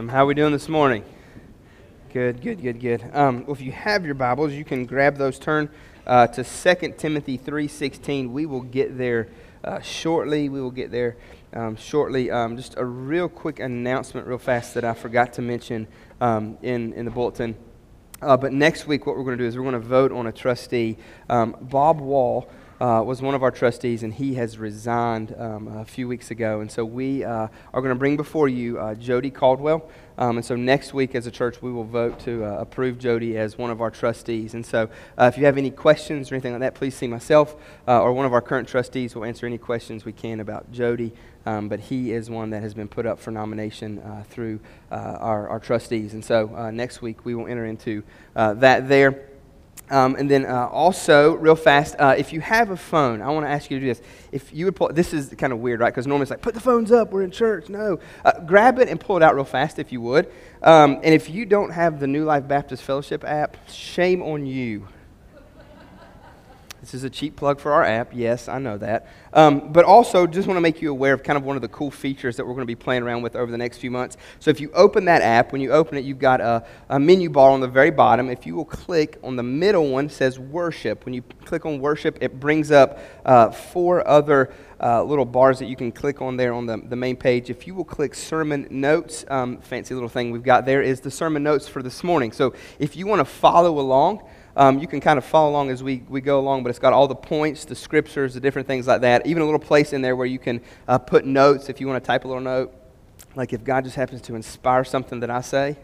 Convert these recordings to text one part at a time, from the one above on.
Awesome. How are we doing this morning? Good, good, good, good. Um, well, if you have your Bibles, you can grab those. Turn uh, to 2 Timothy 3.16. We will get there uh, shortly. We will get there um, shortly. Um, just a real quick announcement real fast that I forgot to mention um, in, in the bulletin. Uh, but next week, what we're going to do is we're going to vote on a trustee. Um, Bob Wall uh, was one of our trustees, and he has resigned um, a few weeks ago. And so we uh, are going to bring before you uh, Jody Caldwell. Um, and so next week, as a church, we will vote to uh, approve Jody as one of our trustees. And so uh, if you have any questions or anything like that, please see myself uh, or one of our current trustees. We'll answer any questions we can about Jody. Um, but he is one that has been put up for nomination through our, our, trustees. And so next week, we will enter into that there. Um, and then uh, also, real fast, uh, if you have a phone, I want to ask you to do this. If you would pull, this is kind of weird, right? Because normally it's like, put the phones up, we're in church. No. Uh, grab it and pull it out real fast if you would. Um, and if you don't have the New Life Baptist Fellowship app, shame on you. This is a cheap plug for our app. Yes, I know that. Um, but also, just want to make you aware of kind of one of the cool features that we're going to be playing around with over the next few months. So, if you open that app, when you open it, you've got a, a menu bar on the very bottom. If you will click on the middle one, says worship. When you click on worship, it brings up uh, four other uh, little bars that you can click on there on the, the main page. If you will click sermon notes, um, fancy little thing we've got there is the sermon notes for this morning. So, if you want to follow along, um, you can kind of follow along as we, we go along, but it's got all the points, the scriptures, the different things like that. Even a little place in there where you can uh, put notes if you want to type a little note. Like if God just happens to inspire something that I say,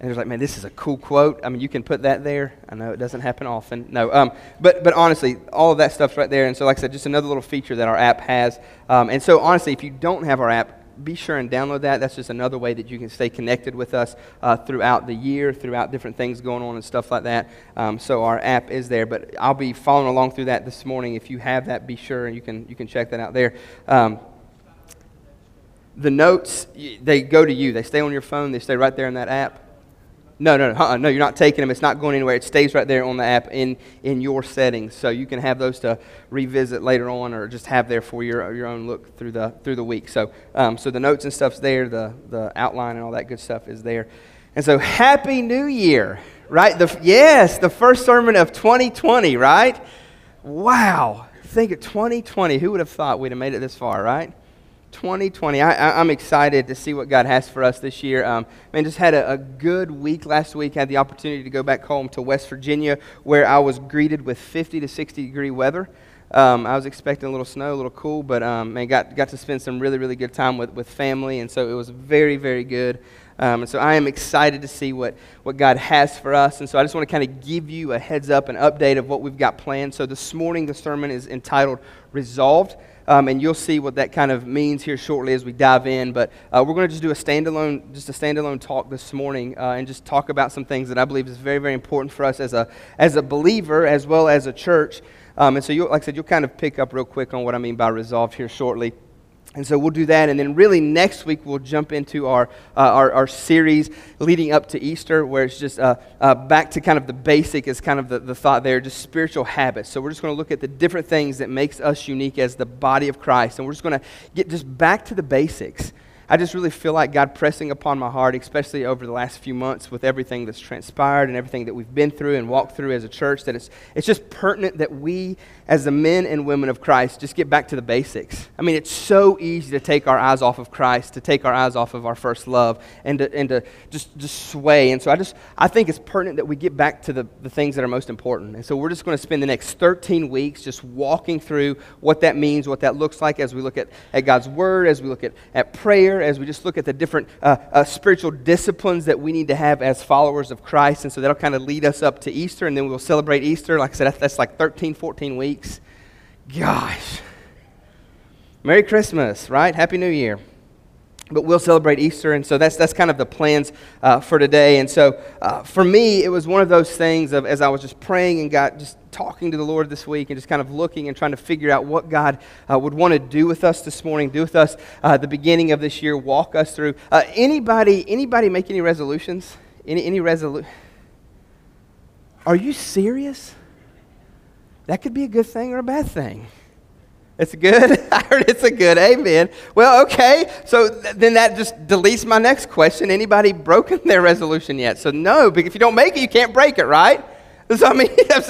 and there's like, man, this is a cool quote. I mean, you can put that there. I know it doesn't happen often. No, um, but but honestly, all of that stuff's right there. And so, like I said, just another little feature that our app has. Um, and so, honestly, if you don't have our app, be sure and download that. That's just another way that you can stay connected with us uh, throughout the year, throughout different things going on and stuff like that. Um, so our app is there, but I'll be following along through that this morning. If you have that, be sure and you can you can check that out there. Um, the notes they go to you. They stay on your phone. They stay right there in that app. No, no, no, uh-uh, no, you're not taking them. It's not going anywhere. It stays right there on the app in, in your settings. So you can have those to revisit later on or just have there for your, your own look through the, through the week. So, um, so the notes and stuff's there, the, the outline and all that good stuff is there. And so, Happy New Year, right? The, yes, the first sermon of 2020, right? Wow. Think of 2020. Who would have thought we'd have made it this far, right? 2020. I, am excited to see what God has for us this year. Um, man, just had a, a, good week last week. Had the opportunity to go back home to West Virginia, where I was greeted with 50 to 60 degree weather. Um, I was expecting a little snow, a little cool, but um, man, got got to spend some really really good time with, with family, and so it was very very good. Um, and so I am excited to see what, what God has for us. And so I just want to kind of give you a heads up, an update of what we've got planned. So this morning, the sermon is entitled Resolved. Um, and you'll see what that kind of means here shortly as we dive in. But uh, we're going to just do a standalone, just a standalone talk this morning, uh, and just talk about some things that I believe is very, very important for us as a as a believer as well as a church. Um, and so, you, like I said, you'll kind of pick up real quick on what I mean by resolved here shortly. And so we'll do that. And then, really, next week, we'll jump into our, uh, our, our, series leading up to Easter, where it's just uh, uh, back to kind of the basic, is kind of the, the thought there, just spiritual habits. So we're just going to look at the different things that makes us unique as the body of Christ. And we're just going to get just back to the basics. I just really feel like God pressing upon my heart, especially over the last few months with everything that's transpired and everything that we've been through and walked through as a church, that it's, it's just pertinent that we, as the men and women of Christ, just get back to the basics. I mean, it's so easy to take our eyes off of Christ, to take our eyes off of our first love, and to, and to just, just sway. And so I just, I think it's pertinent that we get back to the, the things that are most important. And so we're just going to spend the next 13 weeks just walking through what that means, what that looks like as we look at, at God's Word, as we look at, at prayer, as we just look at the different uh, uh, spiritual disciplines that we need to have as followers of Christ. And so that'll kind of lead us up to Easter, and then we'll celebrate Easter. Like I said, that's, that's like 13, 14 weeks. Gosh. Merry Christmas, right? Happy New Year but we'll celebrate Easter, and so that's that's kind of the plans uh, for today. And so uh, for me, it was one of those things of as I was just praying and got just talking to the Lord this week and just kind of looking and trying to figure out what God uh, would want to do with us this morning, do with us uh, the beginning of this year, walk us through. Uh, anybody, anybody make any resolutions? Any, any resolu- Are you serious? That could be a good thing or a bad thing. It's good? I heard it's a good. Amen. Well, okay. So th- then that just deletes my next question. Anybody broken their resolution yet? So no, because if you don't make it, you can't break it, right? So I mean,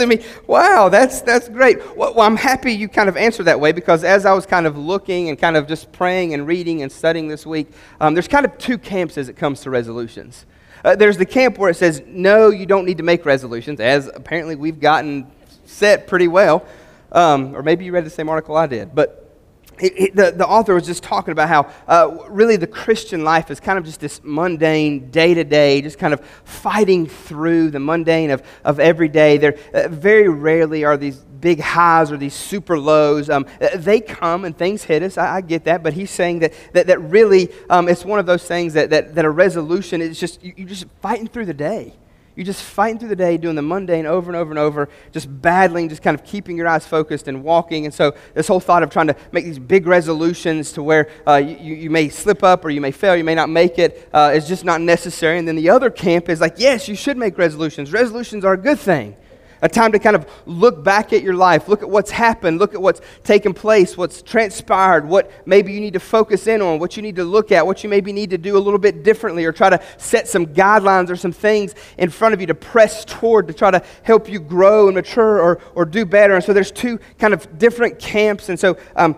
mean, wow, that's that's great. Well, well, I'm happy you kind of answered that way because as I was kind of looking and kind of just praying and reading and studying this week, um, there's kind of two camps as it comes to resolutions. Uh, there's the camp where it says, no, you don't need to make resolutions, as apparently we've gotten set pretty well. Um, or maybe you read the same article I did. But it, it, the, the author was just talking about how uh, really the Christian life is kind of just this mundane, day to day, just kind of fighting through the mundane of, of every day. There uh, very rarely are these big highs or these super lows. Um, uh, they come and things hit us. I, I, get that. But he's saying that, that, that really um, it's one of those things that, that, that a resolution is just, you, you're just fighting through the day. You're just fighting through the day, doing the mundane over and over and over, just battling, just kind of keeping your eyes focused and walking. And so, this whole thought of trying to make these big resolutions to where uh, you, you may slip up or you may fail, you may not make it, uh, is just not necessary. And then the other camp is like, yes, you should make resolutions. Resolutions are a good thing a time to kind of look back at your life, look at what's happened, look at what's taken place, what's transpired, what maybe you need to focus in on, what you need to look at, what you maybe need to do a little bit differently, or try to set some guidelines or some things in front of you to press toward to try to help you grow and mature or, or do better. And so there's two kind of different camps. And so um,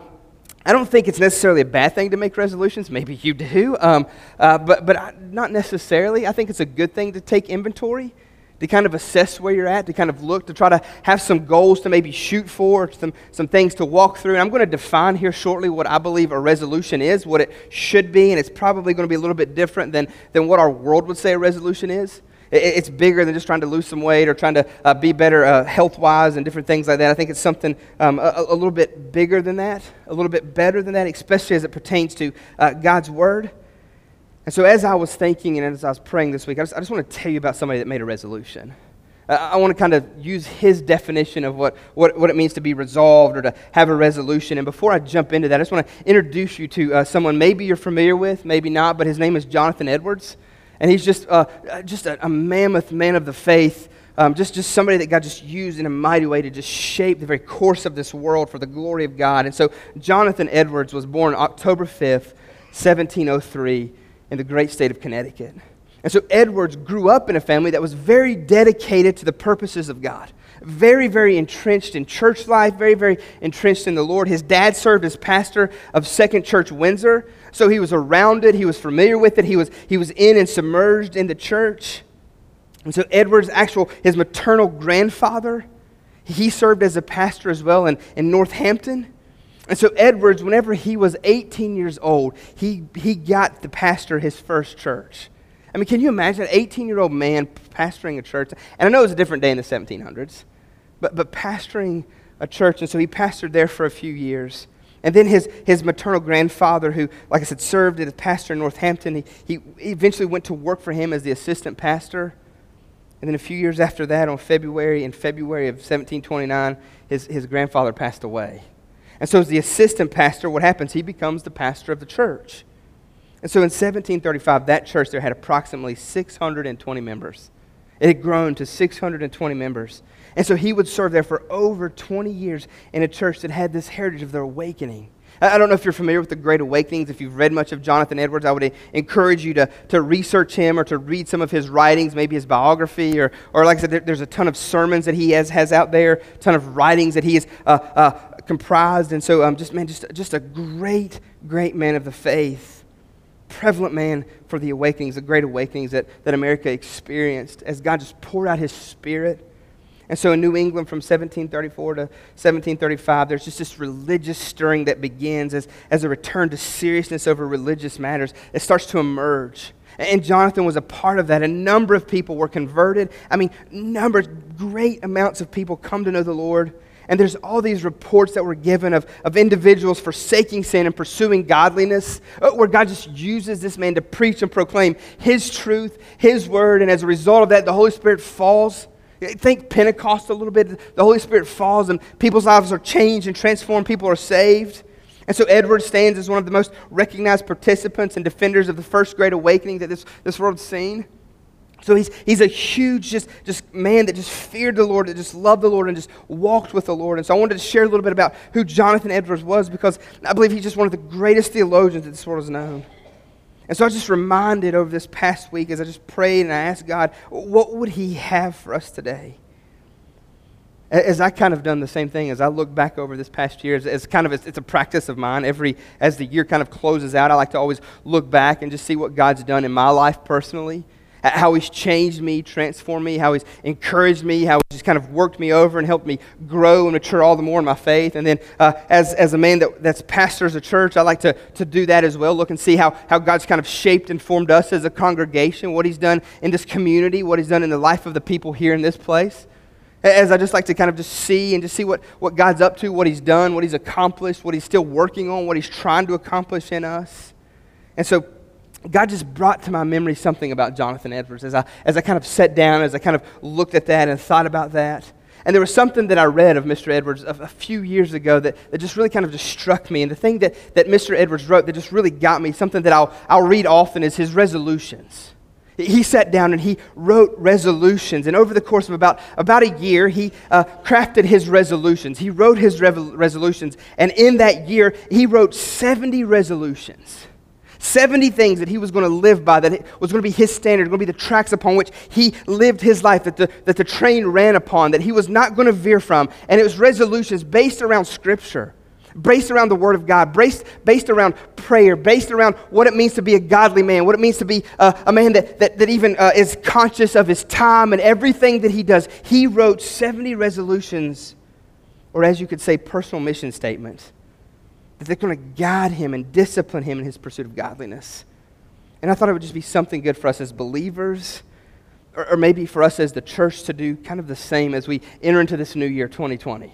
I don't think it's necessarily a bad thing to make resolutions. Maybe you do, um, uh, but, but not necessarily. I think it's a good thing to take inventory to kind of assess where you're at, to kind of look, to try to have some goals to maybe shoot for, some, some things to walk through. And I'm going to define here shortly what I believe a resolution is, what it should be, and it's probably going to be a little bit different than, than what our world would say a resolution is. it's bigger than just trying to lose some weight or trying to uh, be better uh, health wise and different things like that. I think it's something um, a, a, little bit bigger than that, a little bit better than that, especially as it pertains to uh, God's Word. And so, as I was thinking and as I was praying this week, I just, I just want to tell you about somebody that made a resolution. I want to kind of use his definition of what, what, what it means to be resolved or to have a resolution. And before I jump into that, I just want to introduce you to uh, someone maybe you're familiar with, maybe not, but his name is Jonathan Edwards. And he's just, uh just a, a, mammoth man of the faith, um, just, just somebody that God just used in a mighty way to just shape the very course of this world for the glory of God. And so, Jonathan Edwards was born October 5th, 1703 in the great state of Connecticut. And so Edwards grew up in a family that was very dedicated to the purposes of God. Very, very entrenched in church life, very, very entrenched in the Lord. His dad served as pastor of Second Church Windsor, so he was around it, he was familiar with it, he was, he was in and submerged in the church. And so Edwards' actual, his maternal grandfather, he served as a pastor as well in, in Northampton. And so Edwards, whenever he was 18 years old, he, he got to pastor his first church. I mean, can you imagine an 18 year old man pastoring a church? And I know it was a different day in the 1700s, but, but pastoring a church. And so he pastored there for a few years. And then his, his maternal grandfather, who, like I said, served as a pastor in Northampton, he, he eventually went to work for him as the assistant pastor. And then a few years after that, on February, in February of 1729, his, his grandfather passed away. And so, as the assistant pastor, what happens? He becomes the pastor of the church. And so, in 1735, that church there had approximately 620 members. It had grown to 620 members. And so, he would serve there for over 20 years in a church that had this heritage of their awakening. I don't know if you're familiar with the Great Awakenings. If you've read much of Jonathan Edwards, I would encourage you to, to research him or to read some of his writings, maybe his biography, or, or like I said, there, there's a ton of sermons that he has, has out there, a ton of writings that he has uh, uh, comprised. And so, um, just, man, just, just a great, great man of the faith. Prevalent man for the awakenings, the great awakenings that, that America experienced as God just poured out his spirit. And so in New England from 1734 to 1735, there's just this religious stirring that begins as, as a return to seriousness over religious matters. It starts to emerge. And Jonathan was a part of that. A number of people were converted. I mean, numbers, great amounts of people come to know the Lord. And there's all these reports that were given of, of individuals forsaking sin and pursuing godliness, uh, where God just uses this man to preach and proclaim his truth, his word, and as a result of that, the Holy Spirit falls. Think Pentecost a little bit. The Holy Spirit falls, and people's lives are changed and transformed. People are saved. And so Edward stands as one of the most recognized participants and defenders of the first great awakening that this, this world's seen. So he's, he's a huge, just, just man that just feared the Lord, that just loved the Lord, and just walked with the Lord. And so I wanted to share a little bit about who Jonathan Edwards was because I believe he's just one of the greatest theologians that this world has known. And so I was just reminded over this past week as I just prayed and I asked God, what would he have for us today? As I kind of done the same thing as I look back over this past year, as kind of it's a practice of mine. Every as the year kind of closes out, I like to always look back and just see what God's done in my life personally how he's changed me, transformed me, how he's encouraged me, how he's just kind of worked me over and helped me grow and mature all the more in my faith. And then uh, as, as a man that, that's pastors a church, I like to, to do that as well, look and see how, how God's kind of shaped and formed us as a congregation, what he's done in this community, what he's done in the life of the people here in this place. As I just like to kind of just see and just see what, what God's up to, what he's done, what he's accomplished, what he's still working on, what he's trying to accomplish in us. And so God just brought to my memory something about Jonathan Edwards as I, as I kind of sat down, as I kind of looked at that and thought about that. And there was something that I read of Mr. Edwards a, a, few years ago that, that just really kind of just struck me. And the thing that, that Mr. Edwards wrote that just really got me, something that I'll, I'll read often, is his resolutions. He sat down and he wrote resolutions. And over the course of about, about a year, he uh, crafted his resolutions. He wrote his resolutions. And in that year, he wrote 70 resolutions. 70 things that he was going to live by, that was going to be his standard, going to be the tracks upon which he lived his life, that the, that the train ran upon, that he was not going to veer from. And it was resolutions based around Scripture, based around the Word of God, based, based around prayer, based around what it means to be a godly man, what it means to be a man that, that, that even uh, is conscious of his time and everything that he does. He wrote 70 resolutions, or as you could say, personal mission statements that they're going to guide him and discipline him in his pursuit of godliness. And I thought it would just be something good for us as believers, or, or maybe for us as the church to do kind of the same as we enter into this new year, 2020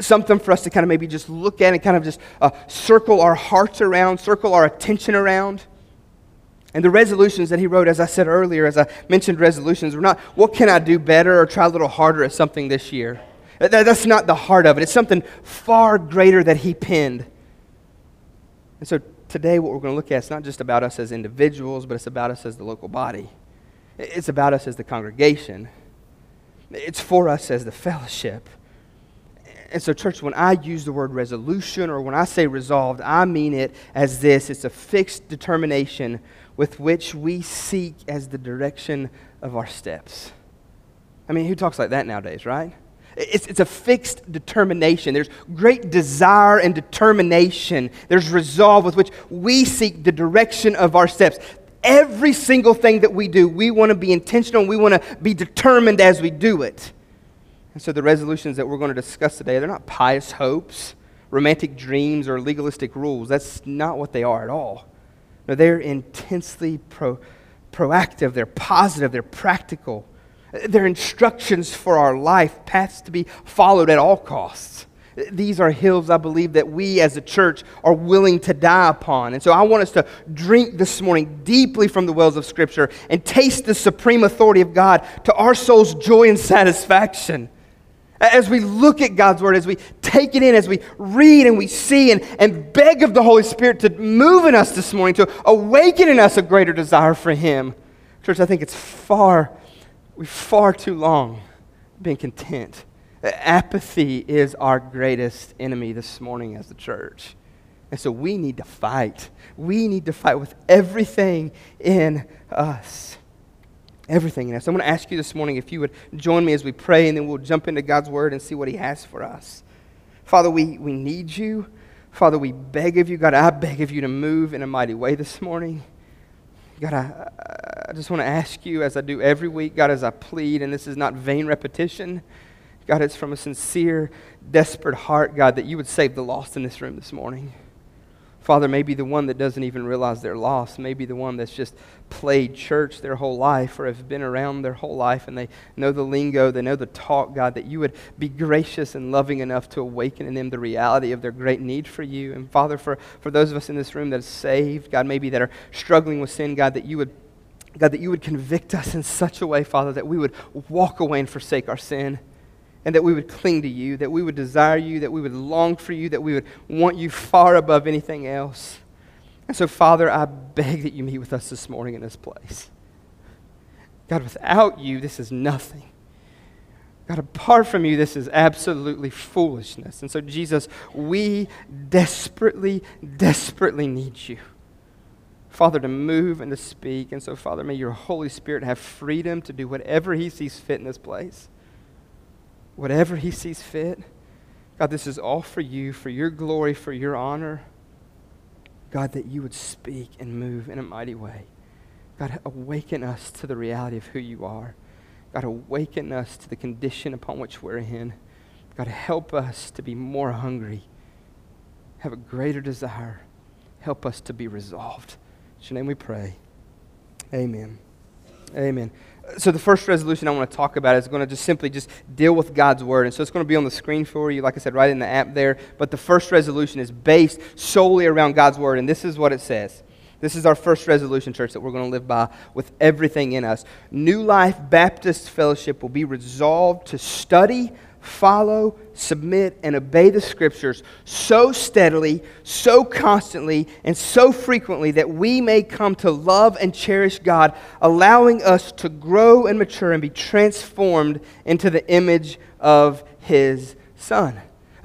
something for us to kind of maybe just look at and kind of just uh, circle our hearts around, circle our attention around. And the resolutions that he wrote, as I said earlier, as I mentioned resolutions, were not what can I do better or try a little harder at something this year. That, that's not the heart of it. It's something far greater that he penned. And so today, what we're going to look at is not just about us as individuals, but it's about us as the local body. It's about us as the congregation. It's for us as the fellowship. And so, church, when I use the word resolution or when I say resolved, I mean it as this it's a fixed determination with which we seek as the direction of our steps. I mean, who talks like that nowadays, right? It's, it's a fixed determination. There's great desire and determination. There's resolve with which we seek the direction of our steps. Every single thing that we do, we want to be intentional and we want to be determined as we do it. And so the resolutions that we're going to discuss today, they're not pious hopes, romantic dreams, or legalistic rules. That's not what they are at all. No, they're intensely pro, proactive, they're positive, they're practical. They're instructions for our life, paths to be followed at all costs. These are hills I believe that we as a church are willing to die upon. And so I want us to drink this morning deeply from the wells of Scripture and taste the supreme authority of God to our soul's joy and satisfaction. As we look at God's Word, as we take it in, as we read and we see and, and beg of the Holy Spirit to move in us this morning, to awaken in us a greater desire for Him. Church, I think it's far We've far too long been content. Apathy is our greatest enemy this morning as the church. And so we need to fight. We need to fight with everything in us. Everything in us. I'm going to ask you this morning if you would join me as we pray, and then we'll jump into God's word and see what He has for us. Father, we, we need you. Father, we beg of you. God, I beg of you to move in a mighty way this morning. God, I, I just want to ask you, as I do every week, God, as I plead, and this is not vain repetition, God, it's from a sincere, desperate heart, God, that you would save the lost in this room this morning. Father, maybe the one that doesn't even realize they're lost, maybe the one that's just played church their whole life or have been around their whole life and they know the lingo, they know the talk, God, that you would be gracious and loving enough to awaken in them the reality of their great need for you. And Father, for, for those of us in this room that are saved, God, maybe that are struggling with sin, God, that you would. God, that you would convict us in such a way, Father, that we would walk away and forsake our sin and that we would cling to you, that we would desire you, that we would long for you, that we would want you far above anything else. And so, Father, I beg that you meet with us this morning in this place. God, without you, this is nothing. God, apart from you, this is absolutely foolishness. And so, Jesus, we desperately, desperately need you. Father, to move and to speak. And so, Father, may your Holy Spirit have freedom to do whatever he sees fit in this place. Whatever he sees fit. God, this is all for you, for your glory, for your honor. God, that you would speak and move in a mighty way. God, awaken us to the reality of who you are. God, awaken us to the condition upon which we're in. God, help us to be more hungry, have a greater desire. Help us to be resolved. In your name we pray. Amen. Amen. So the first resolution I want to talk about is going to just simply just deal with God's word. And so it's going to be on the screen for you, like I said, right in the app there. But the first resolution is based solely around God's word. And this is what it says. This is our first resolution, church, that we're going to live by with everything in us. New Life Baptist Fellowship will be resolved to study, follow, submit, and obey the Scriptures so steadily, so constantly, and so frequently that we may come to love and cherish God, allowing us to grow and mature and be transformed into the image of His Son.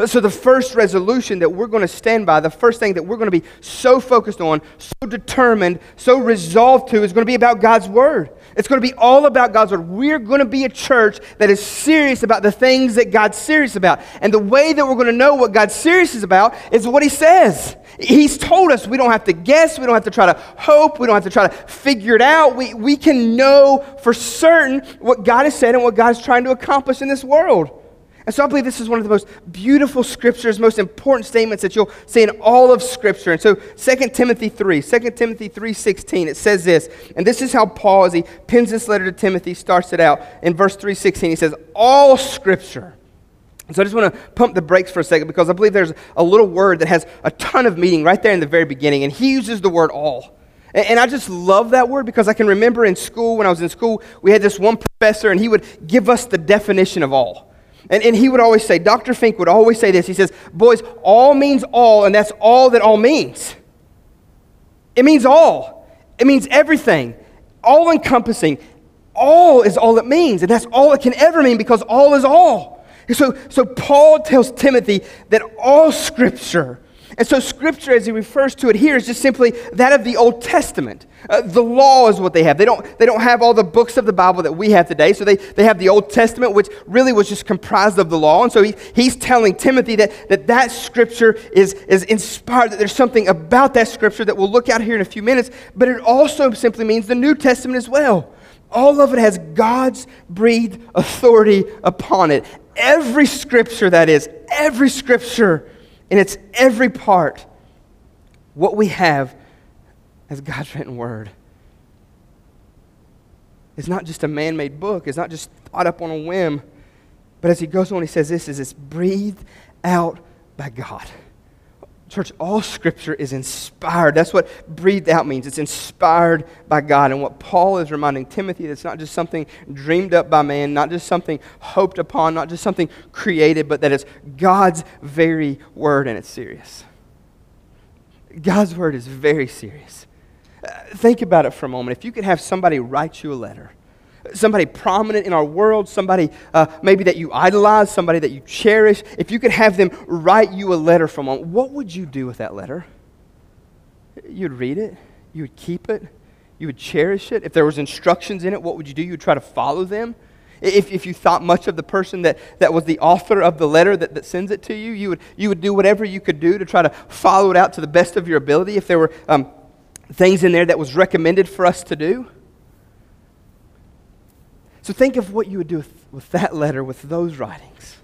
So, the first resolution that we're going to stand by, the first thing that we're going to be so focused on, so determined, so resolved to, is going to be about God's Word. It's going to be all about God's Word. We're going to be a church that is serious about the things that God's serious about. And the way that we're going to know what God's serious is about is what He says. He's told us we don't have to guess, we don't have to try to hope, we don't have to try to figure it out. We, we can know for certain what God has said and what God is trying to accomplish in this world. And so I believe this is one of the most beautiful scriptures, most important statements that you'll see in all of Scripture. And so 2 Timothy 3, 2 Timothy 3.16, it says this, and this is how Paul, as he pins this letter to Timothy, starts it out. In verse 3.16, he says, all Scripture. And so I just want to pump the brakes for a second because I believe there's a little word that has a ton of meaning right there in the very beginning, and he uses the word all. And I just love that word because I can remember in school, when I was in school, we had this one professor, and he would give us the definition of all. And, and he would always say, Dr. Fink would always say this. He says, Boys, all means all, and that's all that all means. It means all, it means everything, all encompassing. All is all it means, and that's all it can ever mean because all is all. so, so Paul tells Timothy that all scripture and so, Scripture, as he refers to it here, is just simply that of the Old Testament. Uh, the law is what they have. They don't, they don't have all the books of the Bible that we have today. So, they, they have the Old Testament, which really was just comprised of the law. And so, he, he's telling Timothy that that, that Scripture is, is inspired, that there's something about that Scripture that we'll look at here in a few minutes. But it also simply means the New Testament as well. All of it has God's breathed authority upon it. Every Scripture, that is, every Scripture in its every part, what we have as God's written word. It's not just a man made book, it's not just thought up on a whim. But as he goes on, he says this is it's breathed out by God. Church, all scripture is inspired. That's what breathed out means. It's inspired by God. And what Paul is reminding Timothy, it's not just something dreamed up by man, not just something hoped upon, not just something created, but that it's God's very word and it's serious. God's word is very serious. Uh, think about it for a moment. If you could have somebody write you a letter, somebody prominent in our world, somebody uh, maybe that you idolize, somebody that you cherish, if you could have them write you a letter from them, what would you do with that letter? You'd read it, you would keep it, you would cherish it. If there was instructions in it, what would you do? You would try to follow them. If, if you thought much of the person that, that was the author of the letter that, that sends it to you, you would, you would do whatever you could do to try to follow it out to the best of your ability. If there were um, things in there that was recommended for us to do, so think of what you would do with, with that letter, with those writings.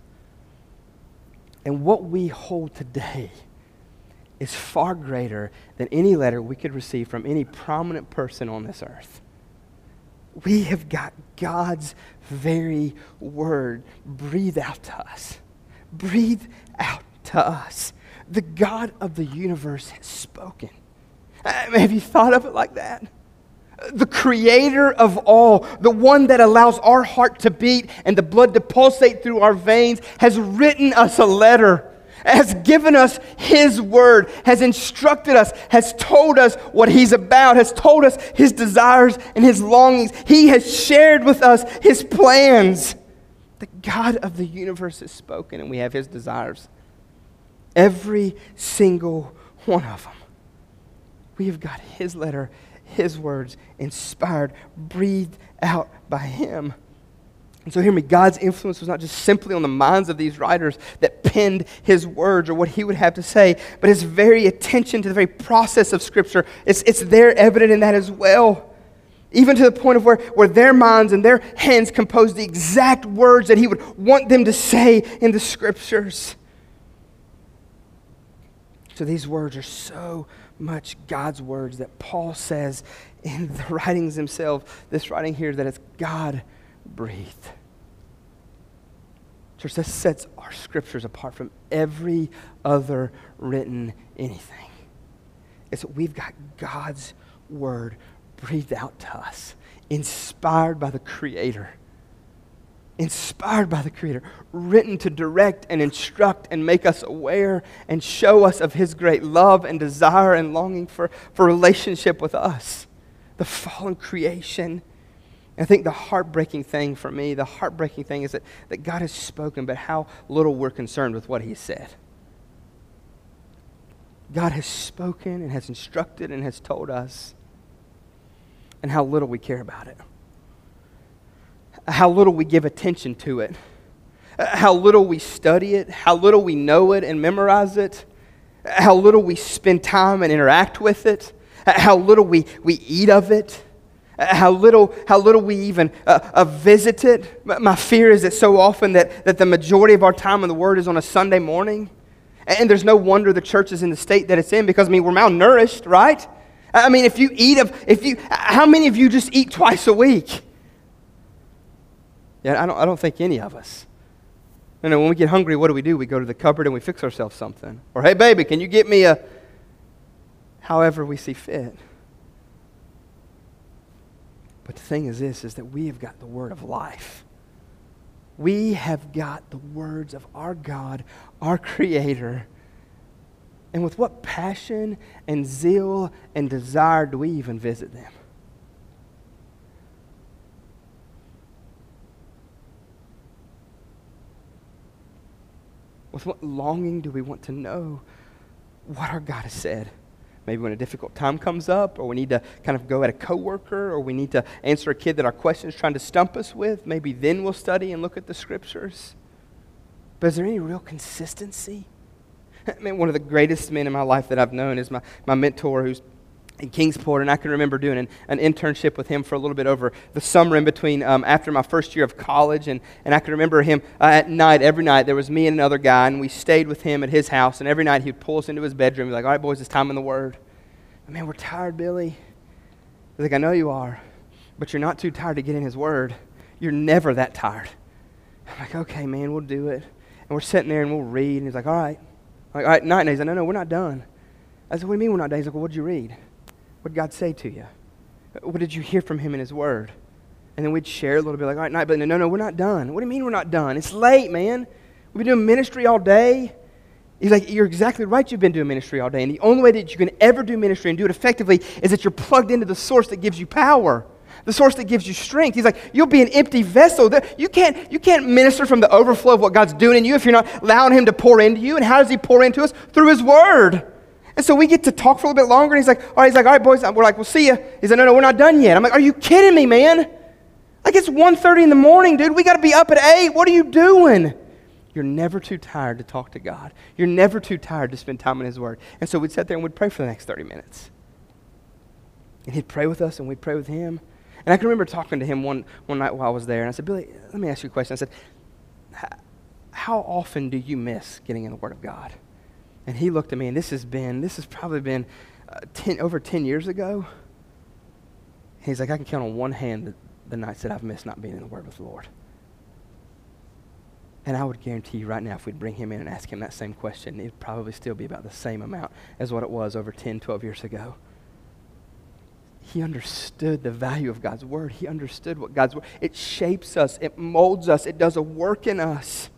And what we hold today is far greater than any letter we could receive from any prominent person on this earth. We have got God's very word breathed out to us. Breathed out to us. The God of the universe has spoken. I uh, mean, have you thought of it like that? The creator of all, the one that allows our heart to beat and the blood to pulsate through our veins, has written us a letter. has given us His word, has instructed us, has told us what He's about, has told us His desires and His longings. He has shared with us His plans. The God of the universe has spoken, and we have His desires. Every single one of them. We have got His letter, His words, inspired, breathed out by Him. And so, hear me God's influence was not just simply on the minds of these writers that penned his words or what he would have to say, but his very attention to the very process of Scripture. It's, it's there evident in that as well. Even to the point of where, where their minds and their hands composed the exact words that he would want them to say in the Scriptures. So, these words are so much God's words that Paul says in the writings themselves, this writing here, that it's God breathed. Church, this sets our scriptures apart from every other written anything. It's that we've got God's word breathed out to us, inspired by the Creator. Inspired by the Creator, written to direct and instruct and make us aware and show us of His great love and desire and longing for, for relationship with us, the fallen creation I think the heartbreaking thing for me, the heartbreaking thing is that, that God has spoken, but how little we're concerned with what He said. God has spoken and has instructed and has told us, and how little we care about it. How little we give attention to it. How little we study it. How little we know it and memorize it. How little we spend time and interact with it. How little we, we eat of it how little, how little we even uh, uh, visit it. My fear is that so often that, that the majority of our time in the Word is on a Sunday morning. And there's no wonder the church is in the state that it's in because, I mean, we're malnourished, right? I mean, if you eat of, if you, how many of you just eat twice a week? Yeah, I don't, I don't think any of us. You know, when we get hungry, what do we do? We go to the cupboard and we fix ourselves something. Or, hey, baby, can you get me a, however we see fit. But the thing is this is that we have got the word of life. We have got the words of our God, our creator. And with what passion and zeal and desire do we even visit them? With what longing do we want to know what our God has said? maybe when a difficult time comes up, or we need to kind of go at a coworker, or we need to answer a kid that our question is trying to stump us with, maybe then we'll study and look at the scriptures. But is there any real consistency? I mean, one of the greatest men in my life that I've known is my, my mentor who's in Kingsport, and I can remember doing an, an, internship with him for a little bit over the summer in between um, after my first year of college. And, and I can remember him uh, at night, every night, there was me and another guy, and we stayed with him at his house. And every night he'd pull us into his bedroom. Be like, All right, boys, it's time in the Word. Man, we're tired, Billy. He's like, I know you are, but you're not too tired to get in his Word. You're never that tired. I'm like, Okay, man, we'll do it. And we're sitting there and we'll read. And he's like, All right. I'm like, All right, night. And he's like, No, no, we're not done. I said, What do you mean we're not done? He's like, Well, what'd you read? What did God say to you? What did you hear from Him in His Word? And then we'd share a little bit like, all right, night, but no, no, no, we're not done. What do you mean we're not done? It's late, man. We've been doing ministry all day. He's like, You're exactly right, you've been doing ministry all day. And the only way that you can ever do ministry and do it effectively is that you're plugged into the source that gives you power, the source that gives you strength. He's like, You'll be an empty vessel. You can't, you can't minister from the overflow of what God's doing in you if you're not allowing Him to pour into you. And how does He pour into us? Through His Word. And so we get to talk for a little bit longer. And he's like, all right, he's like, all right, boys. We're like, we'll see you. He's like, no, no, we're not done yet. I'm like, are you kidding me, man? Like it's 1.30 in the morning, dude. We got to be up at 8. What are you doing? You're never too tired to talk to God. You're never too tired to spend time in His Word. And so we'd sit there and we'd pray for the next 30 minutes. And he'd pray with us and we'd pray with him. And I can remember talking to him one, one night while I was there. And I said, Billy, let me ask you a question. I said, how often do you miss getting in the Word of God? And he looked at me, and this has been, this has probably been uh, ten, over 10 years ago. He's like, I can count on one hand the, the nights that I've missed not being in the Word with the Lord. And I would guarantee you right now, if we'd bring him in and ask him that same question, it'd probably still be about the same amount as what it was over 10, 12 years ago. He understood the value of God's Word. He understood what God's Word, it shapes us, it molds us, it does a work in us.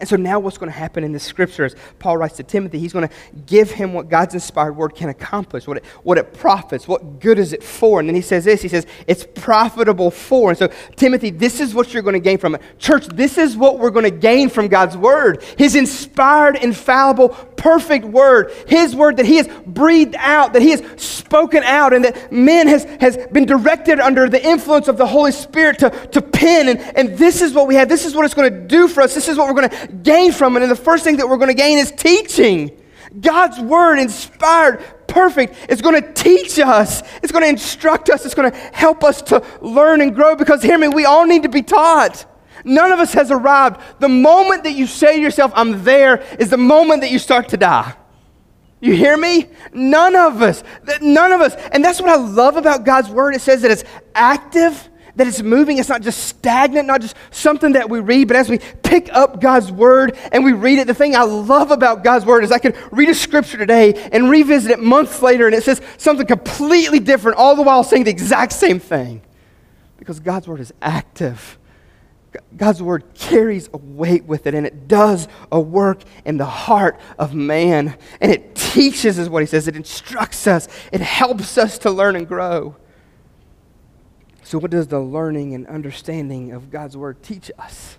And so now what's going to happen in the scripture is Paul writes to Timothy, he's going to give him what God's inspired word can accomplish, what it, what it profits, what good is it for. And then he says this, he says, it's profitable for. And so, Timothy, this is what you're going to gain from it. Church, this is what we're going to gain from God's word. His inspired, infallible, perfect word. His word that he has breathed out, that he has spoken out, and that men has, has been directed under the influence of the Holy Spirit to, to pen. And, and this is what we have. This is what it's going to do for us. This is what we're going to gain from it. And the first thing that we're going to gain is teaching. God's word, inspired, perfect, is going to teach us. It's going to instruct us. It's going to help us to learn and grow because, hear me, we all need to be taught. None of us has arrived. The moment that you say to yourself, I'm there, is the moment that you start to die. You hear me? None of us. None of us. And that's what I love about God's word. It says that it's active that it's moving. It's not just stagnant, not just something that we read, but as we pick up God's word and we read it, the thing I love about God's word is I can read a scripture today and revisit it months later and it says something completely different, all the while saying the exact same thing. Because God's word is active. God's word carries a weight with it and it does a work in the heart of man. And it teaches us what he says, it instructs us, it helps us to learn and grow. So, what does the learning and understanding of God's Word teach us?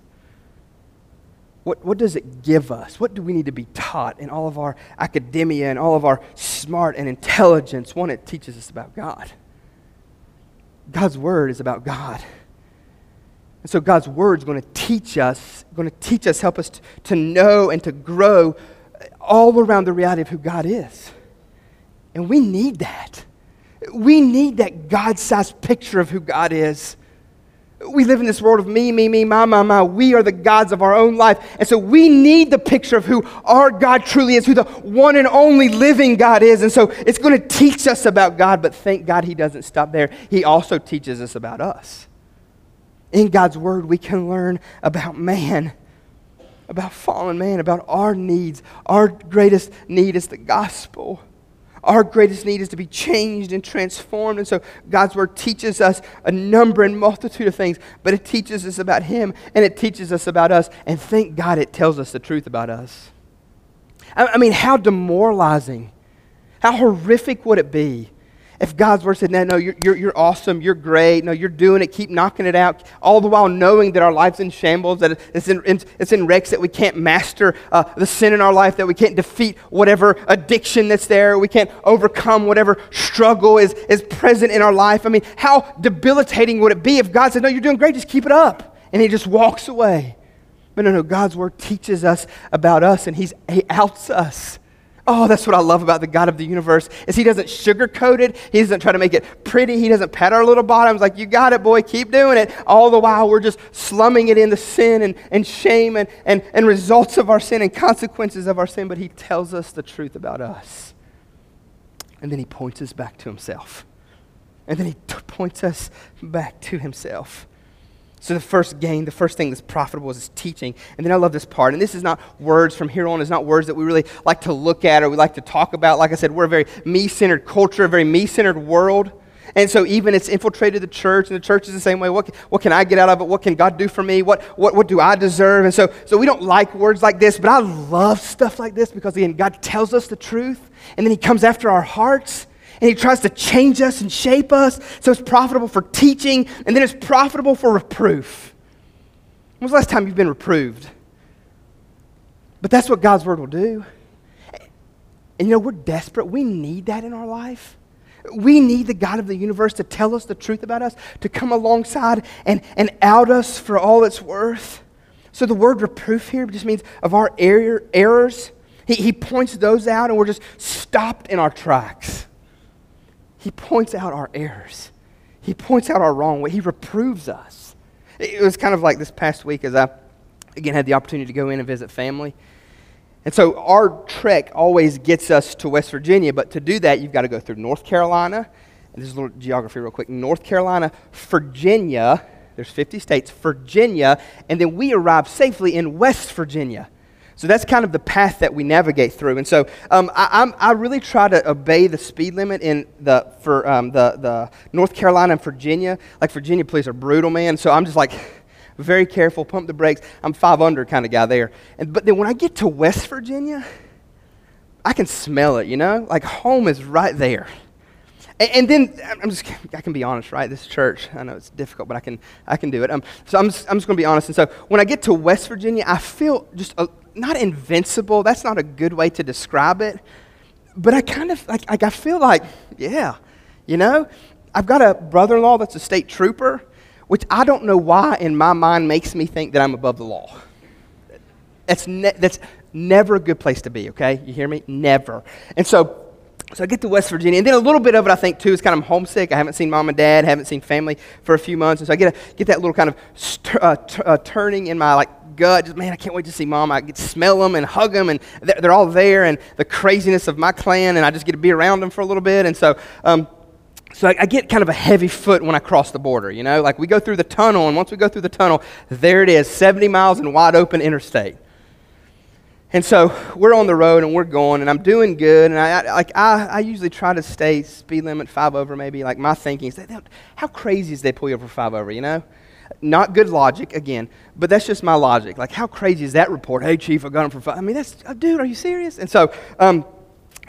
What, what does it give us? What do we need to be taught in all of our academia and all of our smart and intelligence? One, it teaches us about God. God's Word is about God. And so God's Word is going to teach us, going to teach us, help us to, to know and to grow all around the reality of who God is. And we need that. We need that God sized picture of who God is. We live in this world of me, me, me, my, my, my. We are the gods of our own life. And so we need the picture of who our God truly is, who the one and only living God is. And so it's going to teach us about God, but thank God He doesn't stop there. He also teaches us about us. In God's Word, we can learn about man, about fallen man, about our needs. Our greatest need is the gospel. Our greatest need is to be changed and transformed. And so God's word teaches us a number and multitude of things, but it teaches us about Him and it teaches us about us. And thank God it tells us the truth about us. I mean, how demoralizing, how horrific would it be if God's word said, no, no, you're, you're, you're, awesome, you're great, no, you're doing it, keep knocking it out, all the while knowing that our life's in shambles, that it's in, it's in wrecks, that we can't master uh, the sin in our life, that we can't defeat whatever addiction that's there, we can't overcome whatever struggle is, is present in our life. I mean, how debilitating would it be if God said, no, you're doing great, just keep it up, and he just walks away. But no, no, God's word teaches us about us, and he's, he outs us. Oh, that's what I love about the God of the universe is he doesn't sugarcoat it. He doesn't try to make it pretty. He doesn't pat our little bottoms like, you got it, boy, keep doing it. All the while we're just slumming it into sin and, and shame and, and, and results of our sin and consequences of our sin. But he tells us the truth about us. And then he points us back to himself. And then he t- points us back to himself. So the first gain, the first thing that's profitable is teaching. And then I love this part. And this is not words from here on, it's not words that we really like to look at or we like to talk about. Like I said, we're a very me-centered culture, a very me-centered world. And so even it's infiltrated the church, and the church is the same way. What, what can I get out of it? What can God do for me? What, what, what do I deserve? And so, so we don't like words like this, but I love stuff like this because, again, God tells us the truth, and then He comes after our hearts, and he tries to change us and shape us. So it's profitable for teaching, and then it's profitable for reproof. When was the last time you've been reproved? But that's what God's word will do. And you know, we're desperate. We need that in our life. We need the God of the universe to tell us the truth about us, to come alongside and, and out us for all it's worth. So the word reproof here just means of our error, errors. He, he points those out, and we're just stopped in our tracks. He points out our errors. He points out our wrong way. He reproves us. It was kind of like this past week as I, again, had the opportunity to go in and visit family. And so our trek always gets us to West Virginia, but to do that, you've got to go through North Carolina. And this is a little geography, real quick. North Carolina, Virginia, there's 50 states, Virginia, and then we arrive safely in West Virginia. So that's kind of the path that we navigate through. And so um, I, I, really try to obey the speed limit in the, for um, the, the North Carolina and Virginia. Like Virginia police are brutal, man. So I'm just like very careful, pump the brakes. I'm five under kind of guy there. And, but then when I get to West Virginia, I can smell it, you know? Like home is right there. And, then I'm just, I can be honest, right? This church, I know it's difficult, but I can, I can do it. Um, so I'm just, I'm just going to be honest. And so when I get to West Virginia, I feel just a, not invincible. That's not a good way to describe it. But I kind of, like, like I feel like, yeah, you know? I've got a brother in law that's a state trooper, which I don't know why in my mind makes me think that I'm above the law. That's, ne- that's never a good place to be, okay? You hear me? Never. And so, so I get to West Virginia, and then a little bit of it, I think, too, is kind of homesick. I haven't seen mom and dad, haven't seen family for a few months, and so I get, a, get that little kind of st- uh, t- uh, turning in my like gut. Just man, I can't wait to see mom. I get to smell them and hug them, and they're, all there, and the craziness of my clan, and I just get to be around them for a little bit, and so. Um, so I, I, get kind of a heavy foot when I cross the border, you know? Like we go through the tunnel, and once we go through the tunnel, there it is 70 miles in wide open interstate. And so we're on the road and we're going, and I'm doing good. And I, I like I, I usually try to stay speed limit five over, maybe. Like my thinking is, how crazy is they pull you over five over? You know, not good logic again, but that's just my logic. Like how crazy is that report? Hey, chief, I got him for five. I mean, that's oh, dude, are you serious? And so, um,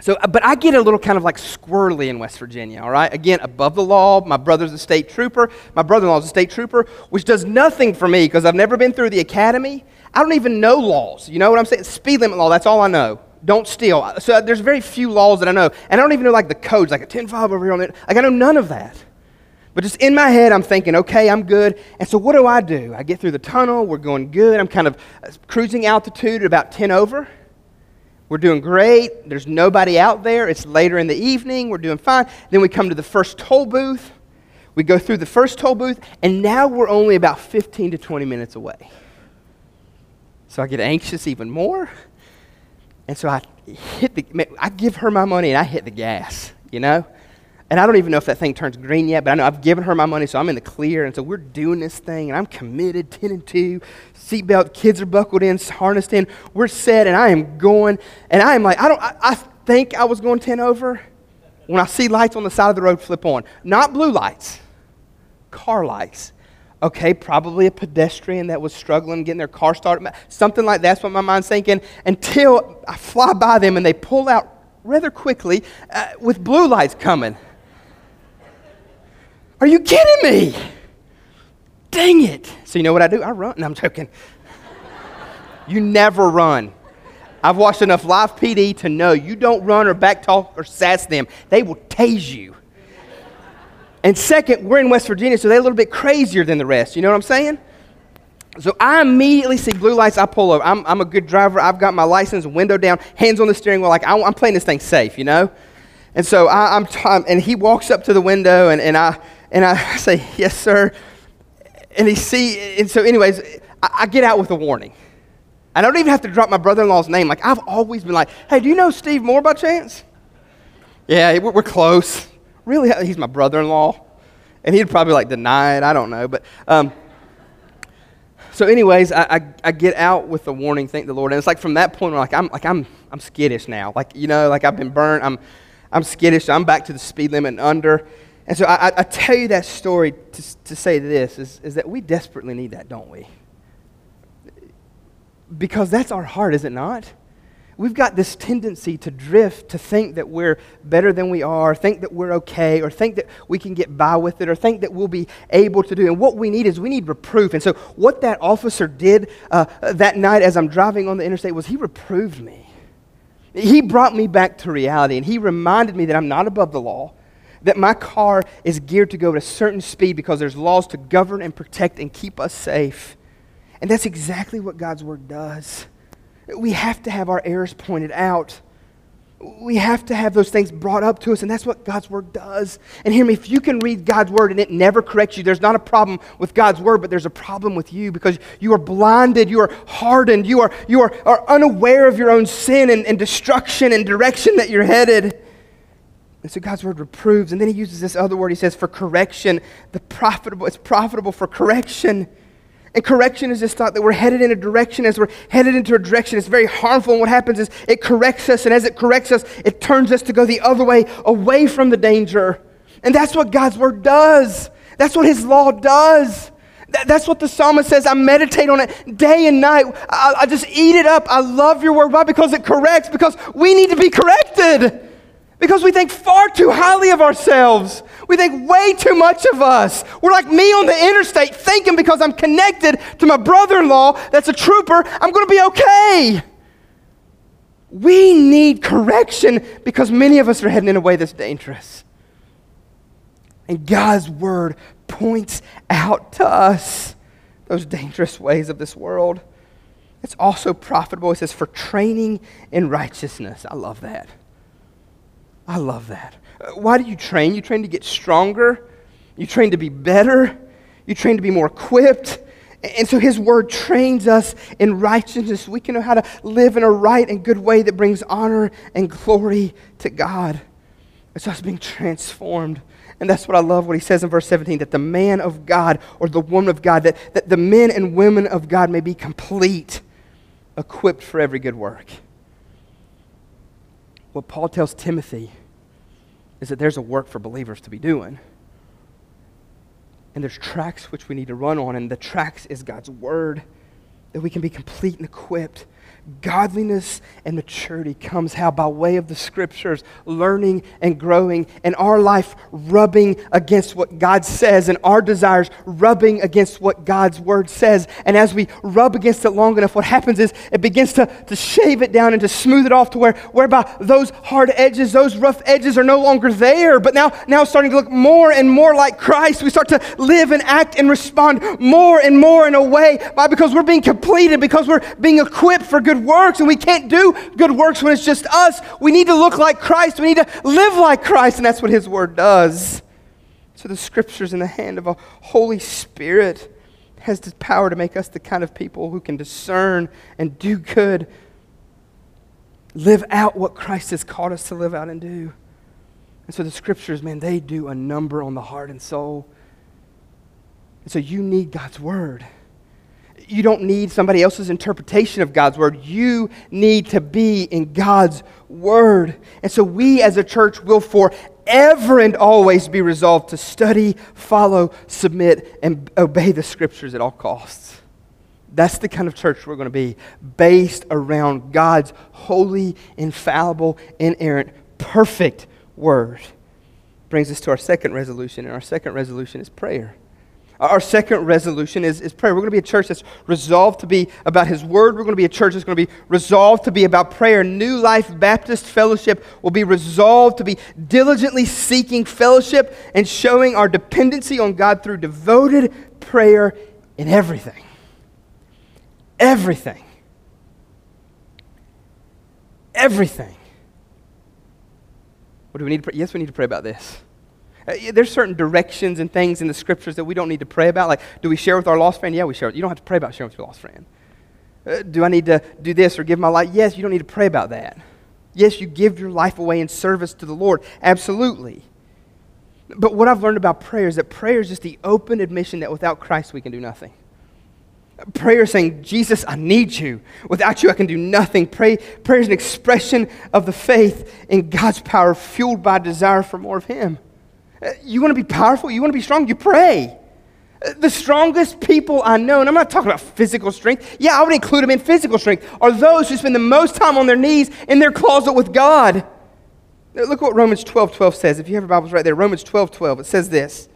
so, uh, but I get a little kind of like squirrely in West Virginia, all right? Again, above the law. My brother's a state trooper. My brother in law is a state trooper, which does nothing for me because I've never been through the academy. I don't even know laws. You know what I'm saying? Speed limit law, that's all I know. Don't steal. So there's very few laws that I know. And I don't even know like the codes, like a 10 5 over here on it. Like I know none of that. But just in my head, I'm thinking, okay, I'm good. And so what do I do? I get through the tunnel. We're going good. I'm kind of uh, cruising altitude at about 10 over. We're doing great. There's nobody out there. It's later in the evening. We're doing fine. Then we come to the first toll booth. We go through the first toll booth, and now we're only about 15 to 20 minutes away. So I get anxious even more. And so I hit the, I give her my money and I hit the gas, you know? And I don't even know if that thing turns green yet, but I know I've given her my money, so I'm in the clear. And so we're doing this thing, and I'm committed, 10 and 2. Seatbelt, kids are buckled in, harnessed in. We're set, and I am going. And I am like, I don't, I, I think I was going 10 over when I see lights on the side of the road flip on. Not blue lights, car lights. Okay, probably a pedestrian that was struggling getting their car started. Something like that's what my mind's thinking. Until I fly by them and they pull out rather quickly uh, with blue lights coming. Are you kidding me? Dang it. So, you know what I do? I run. No, I'm joking. you never run. I've watched enough live PD to know you don't run or backtalk or sass them. They will tase you. And second, we're in West Virginia, so they're a little bit crazier than the rest. You know what I'm saying? So I immediately see blue lights. I pull over. I'm, I'm a good driver. I've got my license, window down, hands on the steering wheel. Like I, am playing this thing safe, you know. And so I, am t- and he walks up to the window, and, and I and I say, Yes, sir. And he see, and so, anyways, I, I get out with a warning. I don't even have to drop my brother in law's name. Like, I've always been like, Hey, do you know Steve Moore by chance? Yeah, we're, we're close. Really? He's my brother in law. And he'd probably like deny it. I don't know. But, um, so anyways, I, I, I, get out with the warning, thank the Lord. And it's like from that point, like I'm like I'm I'm skittish now. Like, you know, like I've been burnt. I'm I'm skittish. I'm back to the speed limit and under. And so I, I tell you that story to, to say this is, is that we desperately need that, don't we? Because that's our heart, is it not? We've got this tendency to drift, to think that we're better than we are, think that we're okay, or think that we can get by with it, or think that we'll be able to do. And what we need is we need reproof. And so, what that officer did uh, that night as I'm driving on the interstate was he reproved me. He brought me back to reality, and he reminded me that I'm not above the law that my car is geared to go at a certain speed because there's laws to govern and protect and keep us safe. And that's exactly what God's Word does. We have to have our errors pointed out. We have to have those things brought up to us, and that's what God's Word does. And hear me, if you can read God's Word and it never corrects you, there's not a problem with God's Word, but there's a problem with you because you are blinded, you are hardened, you are, you are, are unaware of your own sin and, and destruction and direction that you're headed. And so God's word reproves. And then he uses this other word. He says, for correction, the profitable, it's profitable for correction. And correction is this thought that we're headed in a direction. As we're headed into a direction, it's very harmful. And what happens is it corrects us. And as it corrects us, it turns us to go the other way, away from the danger. And that's what God's word does. That's what his law does. that's what the psalmist says. I meditate on it day and night. I, I just eat it up. I love your word. Why? Because it corrects, because we need to be corrected. Because we think far too highly of ourselves. We think way too much of us. We're like me on the interstate thinking because I'm connected to my brother in law that's a trooper, I'm going to be okay. We need correction because many of us are heading in a way that's dangerous. And God's word points out to us those dangerous ways of this world. It's also profitable, it says, for training in righteousness. I love that. I love that. Uh, why do you train? You train to get stronger, you train to be better, you train to be more equipped. And so his word trains us in righteousness. We can know how to live in a right and good way that brings honor and glory to God. It's us being transformed. And that's what I love what he says in verse 17 that the man of God or the woman of God, that, that the men and women of God may be complete, equipped for every good work what Paul tells Timothy is that there's a work for believers to be doing. And there's tracks which we need to run on, and the tracks is God's word, that we can be complete and equipped Godliness and maturity comes how? By way of the scriptures, learning and growing, and our life rubbing against what God says, and our desires rubbing against what God's word says. And as we rub against it long enough, what happens is it begins to, to shave it down and to smooth it off to where whereby those hard edges, those rough edges are no longer there, but now, now starting to look more and more like Christ. We start to live and act and respond more and more in a way by because we're being completed, because we're being equipped for good good works, and we can't do good works when it's just us. We need to look like Christ. We need to live like Christ, and that's what His Word does. So the Scriptures in the hand of a Holy Spirit has the power to make us the kind of people who can discern and do good, live out what Christ has called us to live out and do. And so the Scriptures, man, they do a number on the heart and soul. And so you need God's Word you don't need somebody else's interpretation of God's word. You need to be in God's word. And so we as a church will forever and always be resolved to study, follow, submit, and obey the scriptures at all costs. That's the kind of church we're going to be, based around God's holy, infallible, inerrant, perfect word. Brings us to our second resolution, and our second resolution is prayer. Our second resolution is, is prayer. We're going to be a church that's resolved to be about His Word. We're going to be a church that's going to be resolved to be about prayer. New Life Baptist Fellowship will be resolved to be diligently seeking fellowship and showing our dependency on God through devoted prayer in everything. Everything. Everything. What do we need to pray? Yes, we need to pray about this. Uh, there's certain directions and things in the scriptures that we don't need to pray about. Like, do we share with our lost friend? Yeah, we share. You don't have to pray about sharing with your lost friend. Uh, do I need to do this or give my life? Yes, you don't need to pray about that. Yes, you give your life away in service to the Lord. Absolutely. But what I've learned about prayer is that prayer is just the open admission that without Christ we can do nothing. Prayer is saying, Jesus, I need you. Without you, I can do nothing. Pray, prayer is an expression of the faith in God's power, fueled by desire for more of Him. You want to be powerful? You want to be strong? You pray. The strongest people I know, and I'm not talking about physical strength. Yeah, I would include them in physical strength, are those who spend the most time on their knees in their closet with God. Look what Romans 12 12 says. If you have your Bibles right there, Romans 12 12, it says this.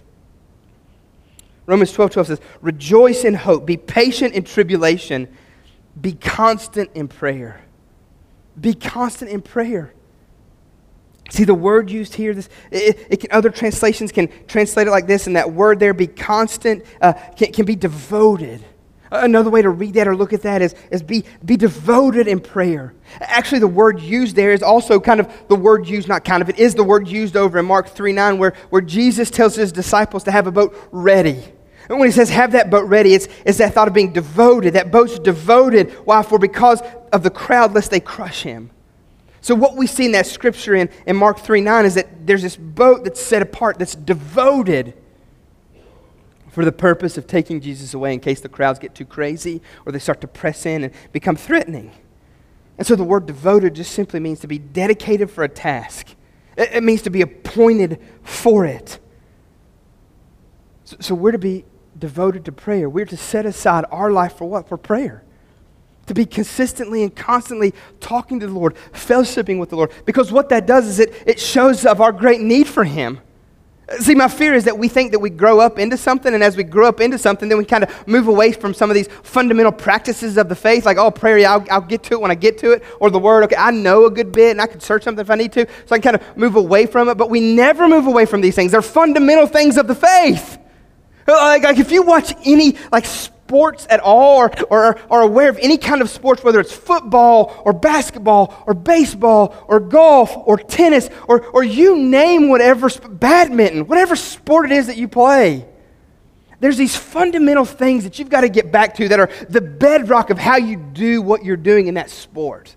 Romans 12 12 says, Rejoice in hope, be patient in tribulation, be constant in prayer. Be constant in prayer. See the word used here. This, it, it can, other translations can translate it like this, and that word there be constant, uh, can, can be devoted. Another way to read that or look at that is, is be, be devoted in prayer. Actually, the word used there is also kind of the word used, not kind of, it is the word used over in Mark 3 9, where, where Jesus tells his disciples to have a boat ready. And when he says have that boat ready, it's, it's that thought of being devoted. That boat's devoted. Why? For because of the crowd, lest they crush him. So, what we see in that scripture in, in Mark 3 9 is that there's this boat that's set apart, that's devoted for the purpose of taking Jesus away in case the crowds get too crazy or they start to press in and become threatening. And so, the word devoted just simply means to be dedicated for a task, it, it means to be appointed for it. So, so, we're to be devoted to prayer. We're to set aside our life for what? For prayer. To be consistently and constantly talking to the Lord, fellowshipping with the Lord. Because what that does is it, it shows of our great need for Him. See, my fear is that we think that we grow up into something, and as we grow up into something, then we kind of move away from some of these fundamental practices of the faith, like, oh, prayer, I'll, I'll, get to it when I get to it, or the word, okay, I know a good bit, and I can search something if I need to, so I can kind of move away from it, but we never move away from these things. They're fundamental things of the faith. Like, like if you watch any, like, sports at all or, or are aware of any kind of sports, whether it's football or basketball or baseball or golf or tennis or, or you name whatever, badminton, whatever sport it is that you play, there's these fundamental things that you've got to get back to that are the bedrock of how you do what you're doing in that sport.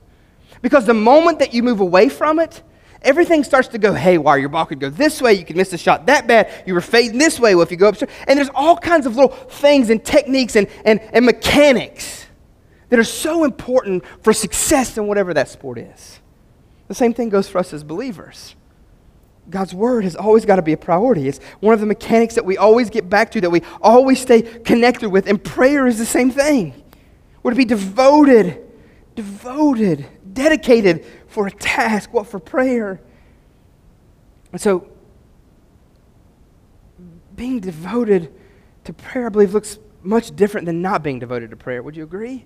Because the moment that you move away from it, everything starts to go haywire. Your ball could go this way, you could miss the shot that bad, you were fading this way well, if you go upstairs. And there's all kinds of little things and techniques and, and, and mechanics that are so important for success in whatever that sport is. The same thing goes for us as believers. God's word has always got to be a priority. It's one of the mechanics that we always get back to, that we always stay connected with. And prayer is the same thing. We're to be devoted, devoted, dedicated for a task, what for prayer. And so, being devoted to prayer, I believe, looks much different than not being devoted to prayer. Would you agree?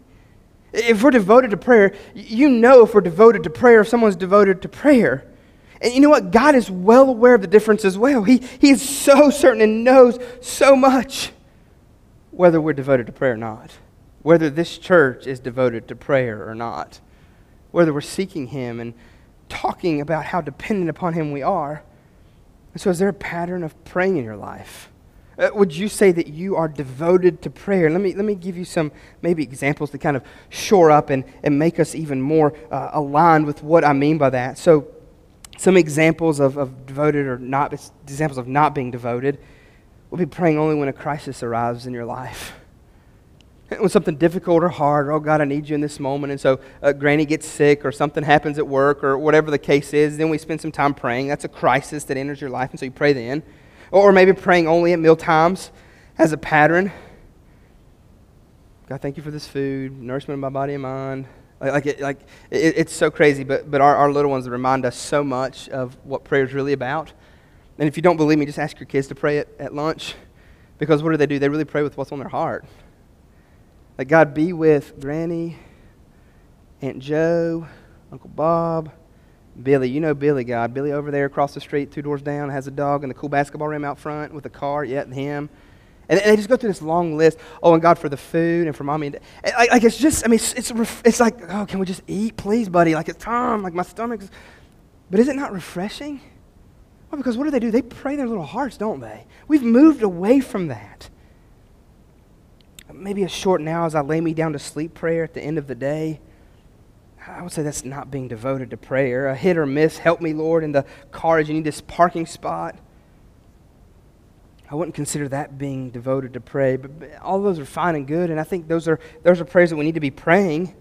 If we're devoted to prayer, you know if we're devoted to prayer, if someone's devoted to prayer. And you know what? God is well aware of the difference as well. He, he is so certain and knows so much whether we're devoted to prayer or not, whether this church is devoted to prayer or not whether we're seeking Him and talking about how dependent upon Him we are. And so, is there a pattern of praying in your life? Uh, would you say that you are devoted to prayer? Let me, let me give you some maybe examples to kind of shore up and, and make us even more uh, aligned with what I mean by that. So, some examples of, of devoted or not, examples of not being devoted will be praying only when a crisis arrives in your life when something difficult or hard, or, oh God, I need you in this moment. And so uh, Granny gets sick or something happens at work or whatever the case is, then we spend some time praying. That's a crisis that enters your life, and so you pray then. Or maybe praying only at meal times as a pattern. God, thank you for this food, nourishment of my body and mind. Like, like, it, like it, it's so crazy, but, but our, our little ones remind us so much of what prayer is really about. And if you don't believe me, just ask your kids to pray at, at lunch. Because what do they do? They really pray with what's on their heart. That God be with Granny, Aunt Joe, Uncle Bob, Billy. You know Billy, God. Billy over there across the street, two doors down, has a dog and a cool basketball rim out front with a car. Yeah, him. And they just go through this long list. Oh, and God for the food and for mommy. And like, like it's just, I mean, it's, it's, it's like, oh, can we just eat, please, buddy? Like it's time. Like my stomach's. But is it not refreshing? Well, because what do they do? They pray their little hearts, don't they? We've moved away from that maybe a short now as I lay me down to sleep prayer at the end of the day. I would say that's not being devoted to prayer. A hit or miss, help me, Lord, in the car as you need this parking spot. I wouldn't consider that being devoted to pray, but all those are fine and good, and I think those are, those are prayers that we need to be praying.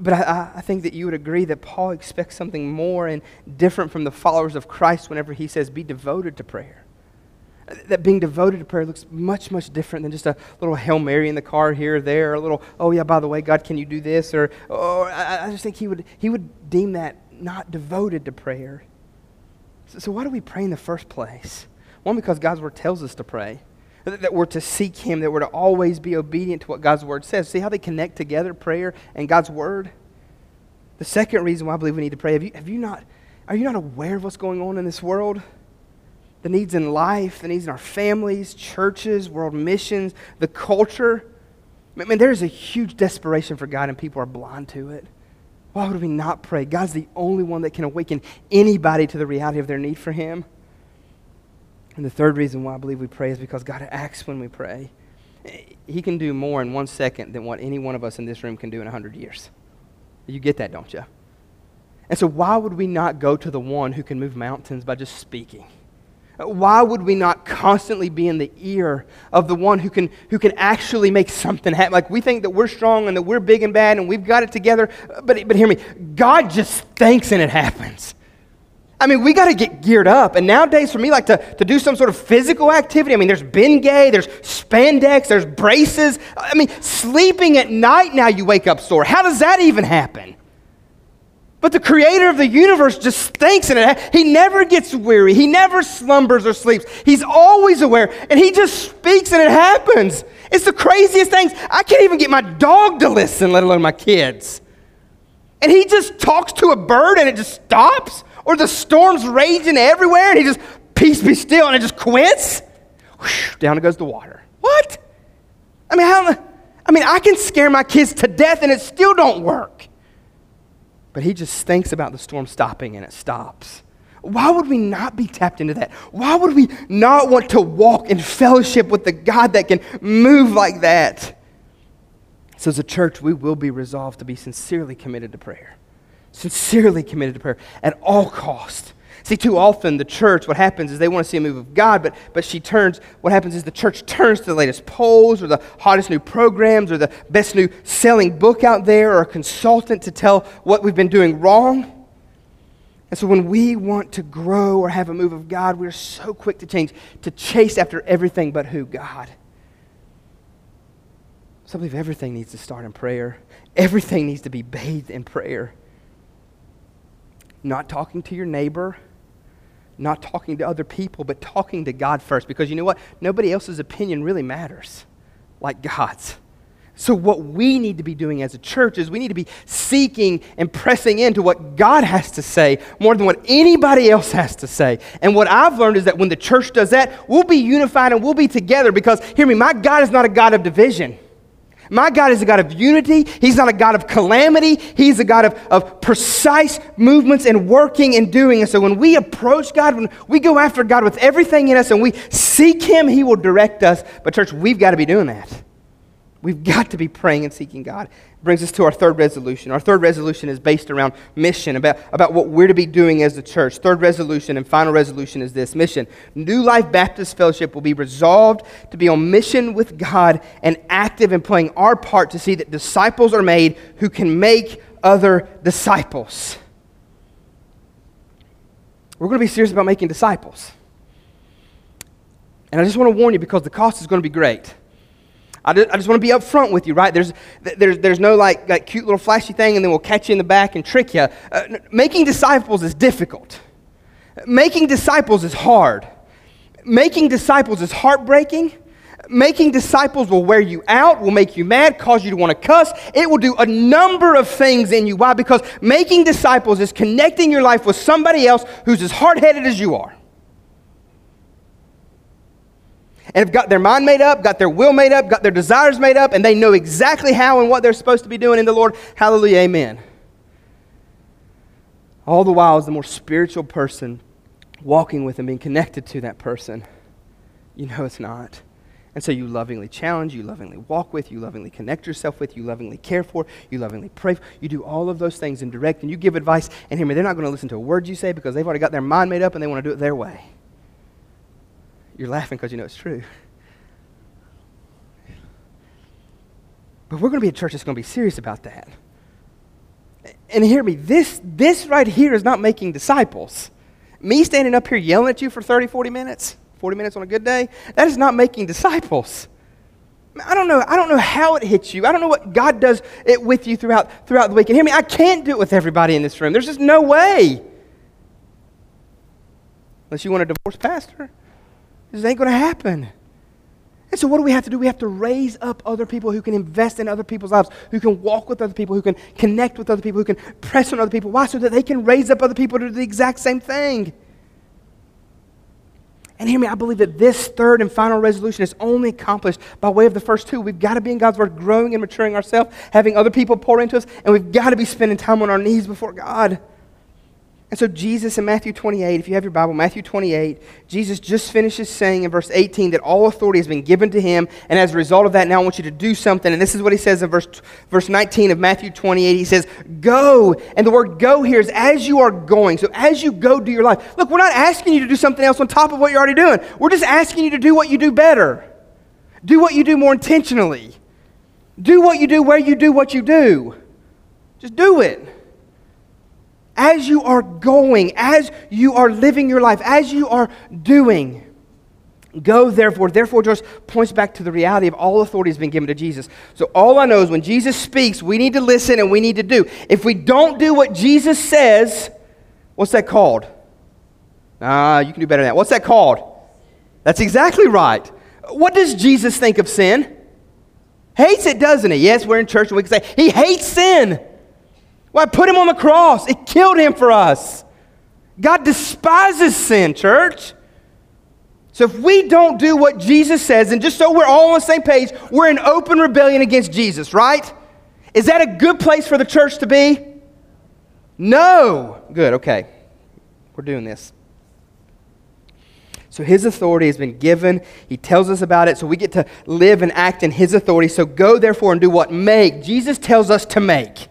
But I, I think that you would agree that Paul expects something more and different from the followers of Christ whenever he says, be devoted to prayer that being devoted to prayer looks much, much different than just a little Hail Mary in the car here or there, or a little, oh yeah, by the way, God, can you do this? Or, oh, I, I just think he would, he would deem that not devoted to prayer. So, so why do we pray in the first place? One, because God's word tells us to pray, that, that we're to seek him, that we're to always be obedient to what God's word says. See how they connect together, prayer and God's word? The second reason why I believe we need to pray, have you, have you not, are you not aware of what's going on in this world? The needs in life, the needs in our families, churches, world missions, the culture. I mean, there's a huge desperation for God, and people are blind to it. Why would we not pray? God's the only one that can awaken anybody to the reality of their need for Him. And the third reason why I believe we pray is because God acts when we pray. He can do more in one second than what any one of us in this room can do in a hundred years. You get that, don't you? And so, why would we not go to the one who can move mountains by just speaking? Why would we not constantly be in the ear of the one who can, who can actually make something happen? Like we think that we're strong and that we're big and bad and we've got it together. But, but hear me, God just thinks and it happens. I mean, we got to get geared up. And nowadays, for me, like to, to do some sort of physical activity, I mean, there's Bengay, there's spandex, there's braces. I mean, sleeping at night now you wake up sore. How does that even happen? But the creator of the universe just thinks in it. He never gets weary. He never slumbers or sleeps. He's always aware. And he just speaks and it happens. It's the craziest things. I can't even get my dog to listen, let alone my kids. And he just talks to a bird and it just stops. Or the storm's raging everywhere and he just, peace be still, and it just quits. Down it goes the water. What? I mean, how, I mean, I can scare my kids to death and it still don't work. But he just thinks about the storm stopping and it stops. Why would we not be tapped into that? Why would we not want to walk in fellowship with the God that can move like that? So, as a church, we will be resolved to be sincerely committed to prayer. Sincerely committed to prayer at all cost. See, too often the church, what happens is they want to see a move of God, but, but she turns, what happens is the church turns to the latest polls or the hottest new programs or the best new selling book out there or a consultant to tell what we've been doing wrong. And so when we want to grow or have a move of God, we're so quick to change, to chase after everything but who? God. So I believe everything needs to start in prayer. Everything needs to be bathed in prayer. Not talking to your neighbor not talking to other people, but talking to God first. Because you know what? Nobody else's opinion really matters like God's. So, what we need to be doing as a church is we need to be seeking and pressing into what God has to say more than what anybody else has to say. And what I've learned is that when the church does that, we'll be unified and we'll be together because, hear me, my God is not a God of division. My God is a God of unity. He's not a God of calamity. He's a God of, of precise movements and working and doing. And so when we approach God, when we go after God with everything in us and we seek Him, He will direct us. But, church, we've got to be doing that. We've got to be praying and seeking God. Brings us to our third resolution. Our third resolution is based around mission, about, about what we're to be doing as a church. Third resolution and final resolution is this mission. New Life Baptist Fellowship will be resolved to be on mission with God and active in playing our part to see that disciples are made who can make other disciples. We're going to be serious about making disciples. And I just want to warn you because the cost is going to be great. I just, I just want to be upfront with you, right? There's, there's, there's no like, like cute little flashy thing and then we'll catch you in the back and trick you. Uh, making disciples is difficult. Making disciples is hard. Making disciples is heartbreaking. Making disciples will wear you out, will make you mad, cause you to want to cuss. It will do a number of things in you. Why? Because making disciples is connecting your life with somebody else who's as hard headed as you are. And have got their mind made up, got their will made up, got their desires made up, and they know exactly how and what they're supposed to be doing in the Lord. Hallelujah, amen. All the while, as the more spiritual person walking with and being connected to that person, you know it's not. And so you lovingly challenge, you lovingly walk with, you lovingly connect yourself with, you lovingly care for, you lovingly pray. For. You do all of those things and direct, and you give advice. And hear me, they're not going to listen to a word you say because they've already got their mind made up and they want to do it their way. You're laughing because you know it's true. But we're going to be a church that's going to be serious about that. And hear me, this, this right here is not making disciples. Me standing up here yelling at you for 30, 40 minutes, 40 minutes on a good day, that is not making disciples. I don't know. I don't know how it hits you. I don't know what God does it with you throughout, throughout the week. And hear me, I can't do it with everybody in this room. There's just no way. Unless you want a divorced pastor. This ain't going to happen. And so, what do we have to do? We have to raise up other people who can invest in other people's lives, who can walk with other people, who can connect with other people, who can press on other people. Why? So that they can raise up other people to do the exact same thing. And hear me, I believe that this third and final resolution is only accomplished by way of the first two. We've got to be in God's Word, growing and maturing ourselves, having other people pour into us, and we've got to be spending time on our knees before God. And so, Jesus in Matthew 28, if you have your Bible, Matthew 28, Jesus just finishes saying in verse 18 that all authority has been given to him. And as a result of that, now I want you to do something. And this is what he says in verse, verse 19 of Matthew 28. He says, Go. And the word go here is as you are going. So, as you go do your life. Look, we're not asking you to do something else on top of what you're already doing. We're just asking you to do what you do better, do what you do more intentionally, do what you do where you do what you do. Just do it. As you are going, as you are living your life, as you are doing. Go therefore. Therefore just points back to the reality of all authority has been given to Jesus. So all I know is when Jesus speaks, we need to listen and we need to do. If we don't do what Jesus says, what's that called? Ah, you can do better than that. What's that called? That's exactly right. What does Jesus think of sin? Hates it, doesn't he? Yes, we're in church and we can say, He hates sin. Why, put him on the cross. It killed him for us. God despises sin, church. So if we don't do what Jesus says, and just so we're all on the same page, we're in open rebellion against Jesus, right? Is that a good place for the church to be? No. Good, okay. We're doing this. So his authority has been given. He tells us about it. So we get to live and act in his authority. So go therefore and do what? Make. Jesus tells us to make.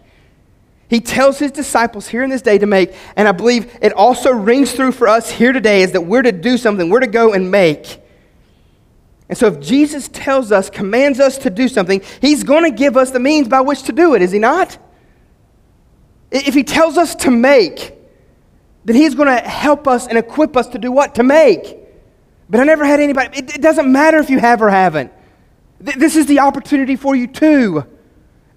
He tells his disciples here in this day to make, and I believe it also rings through for us here today is that we're to do something, we're to go and make. And so if Jesus tells us, commands us to do something, he's going to give us the means by which to do it, is he not? If he tells us to make, then he's going to help us and equip us to do what? To make. But I never had anybody, it, it doesn't matter if you have or haven't. Th- this is the opportunity for you too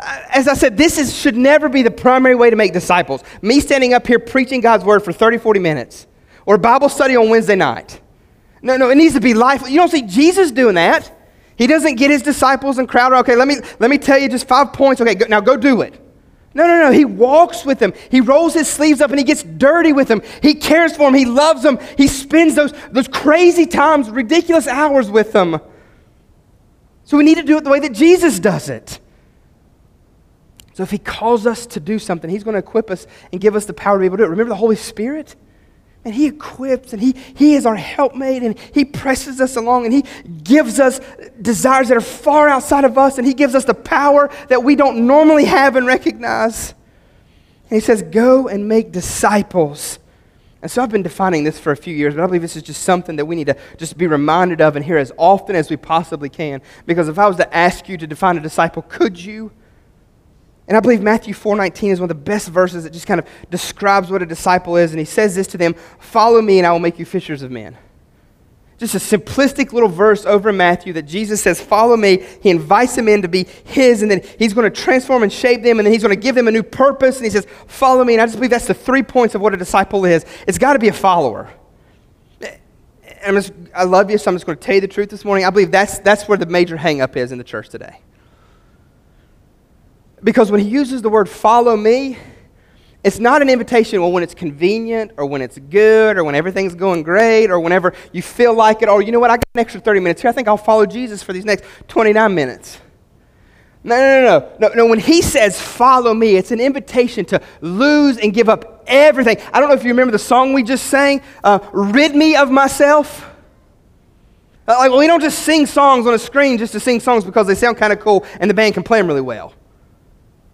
Uh, as I said, this is, should never be the primary way to make disciples. Me standing up here preaching God's word for 30, 40 minutes, or Bible study on Wednesday night. No, no, it needs to be life. You don't see Jesus doing that. He doesn't get his disciples and crowd. Okay, let me, let me tell you just five points. Okay, go, now go do it. No, no, no. He walks with them. He rolls his sleeves up and he gets dirty with them. He cares for them. He loves them. He spends those, those crazy times, ridiculous hours with them. So we need to do it the way that Jesus does it. So if He calls us to do something, He's going to equip us and give us the power to be able to do it. Remember the Holy Spirit? And He equips and He, he is our helpmate and He presses us along and He gives us desires that are far outside of us and He gives us the power that we don't normally have and recognize. And He says, Go and make disciples. And so I've been defining this for a few years, but I believe this is just something that we need to just be reminded of and hear as often as we possibly can. Because if I was to ask you to define a disciple, could you? And I believe Matthew 4:19 is one of the best verses that just kind of describes what a disciple is and he says this to them, "Follow me and I will make you fishers of men." Just a simplistic little verse over Matthew that Jesus says, "Follow me." He invites them in to be his and then he's going to transform and shape them and then he's going to give them a new purpose and he says, "Follow me." And I just believe that's the three points of what a disciple is. It's got to be a follower. Just, i love you, so I'm just going to tell you the truth this morning. I believe that's, that's where the major hangup is in the church today. Because when he uses the word follow me, it's not an invitation well, when it's convenient or when it's good or when everything's going great or whenever you feel like it or you know what, I got an extra 30 minutes here. I think I'll follow Jesus for these next 29 minutes. No, no, no, no, no. No, when he says follow me, it's an invitation to lose and give up everything. I don't know if you remember the song we just sang, uh, Rid Me of Myself. Uh, like, well, we don't just sing songs on a screen just to sing songs because they sound kind of cool and the band can play them really well.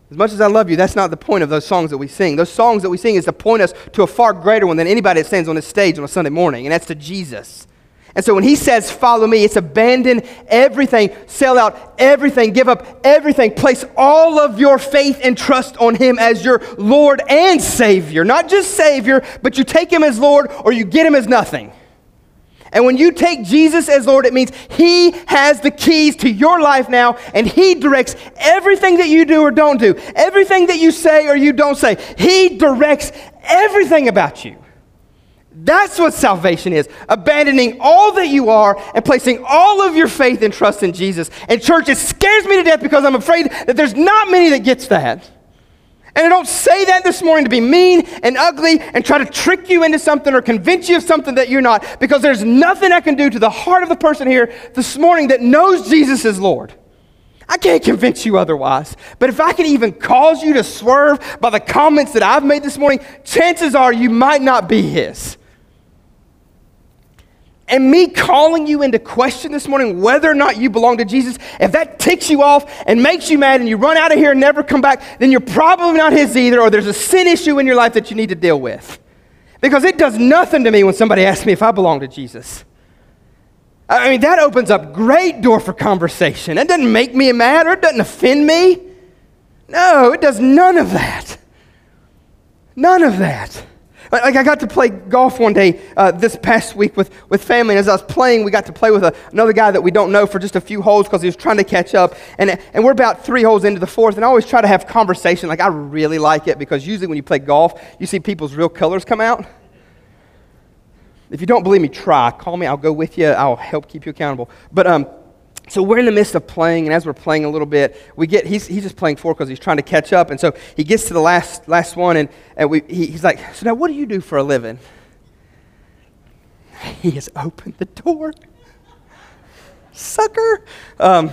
As much as I love you, that's not the point of those songs that we sing. Those songs that we sing is to point us to a far greater one than anybody that stands on this stage on a Sunday morning, and that's to Jesus. And so when he says, Follow me, it's abandon everything, sell out everything, give up everything, place all of your faith and trust on him as your Lord and Savior. Not just Savior, but you take him as Lord or you get him as nothing. And when you take Jesus as Lord, it means He has the keys to your life now, and He directs everything that you do or don't do, everything that you say or you don't say. He directs everything about you. That's what salvation is abandoning all that you are and placing all of your faith and trust in Jesus. And, church, it scares me to death because I'm afraid that there's not many that gets that. And I don't say that this morning to be mean and ugly and try to trick you into something or convince you of something that you're not, because there's nothing I can do to the heart of the person here this morning that knows Jesus is Lord. I can't convince you otherwise. But if I can even cause you to swerve by the comments that I've made this morning, chances are you might not be His. And me calling you into question this morning whether or not you belong to Jesus, if that ticks you off and makes you mad and you run out of here and never come back, then you're probably not His either, or there's a sin issue in your life that you need to deal with. Because it does nothing to me when somebody asks me if I belong to Jesus. I mean, that opens up great door for conversation. That doesn't make me mad or it doesn't offend me. No, it does none of that. None of that. Like, I got to play golf one day uh, this past week with, with family, and as I was playing, we got to play with a, another guy that we don't know for just a few holes because he was trying to catch up. And, and we're about three holes into the fourth, and I always try to have conversation. Like, I really like it because usually when you play golf, you see people's real colors come out. If you don't believe me, try. Call me. I'll go with you. I'll help keep you accountable. But um, so we're in the midst of playing, and as we're playing a little bit, we get he's, he's just playing four because he's trying to catch up, and so he gets to the last last one, and, and we, he, he's like, "So now, what do you do for a living?" He has opened the door, sucker. Um,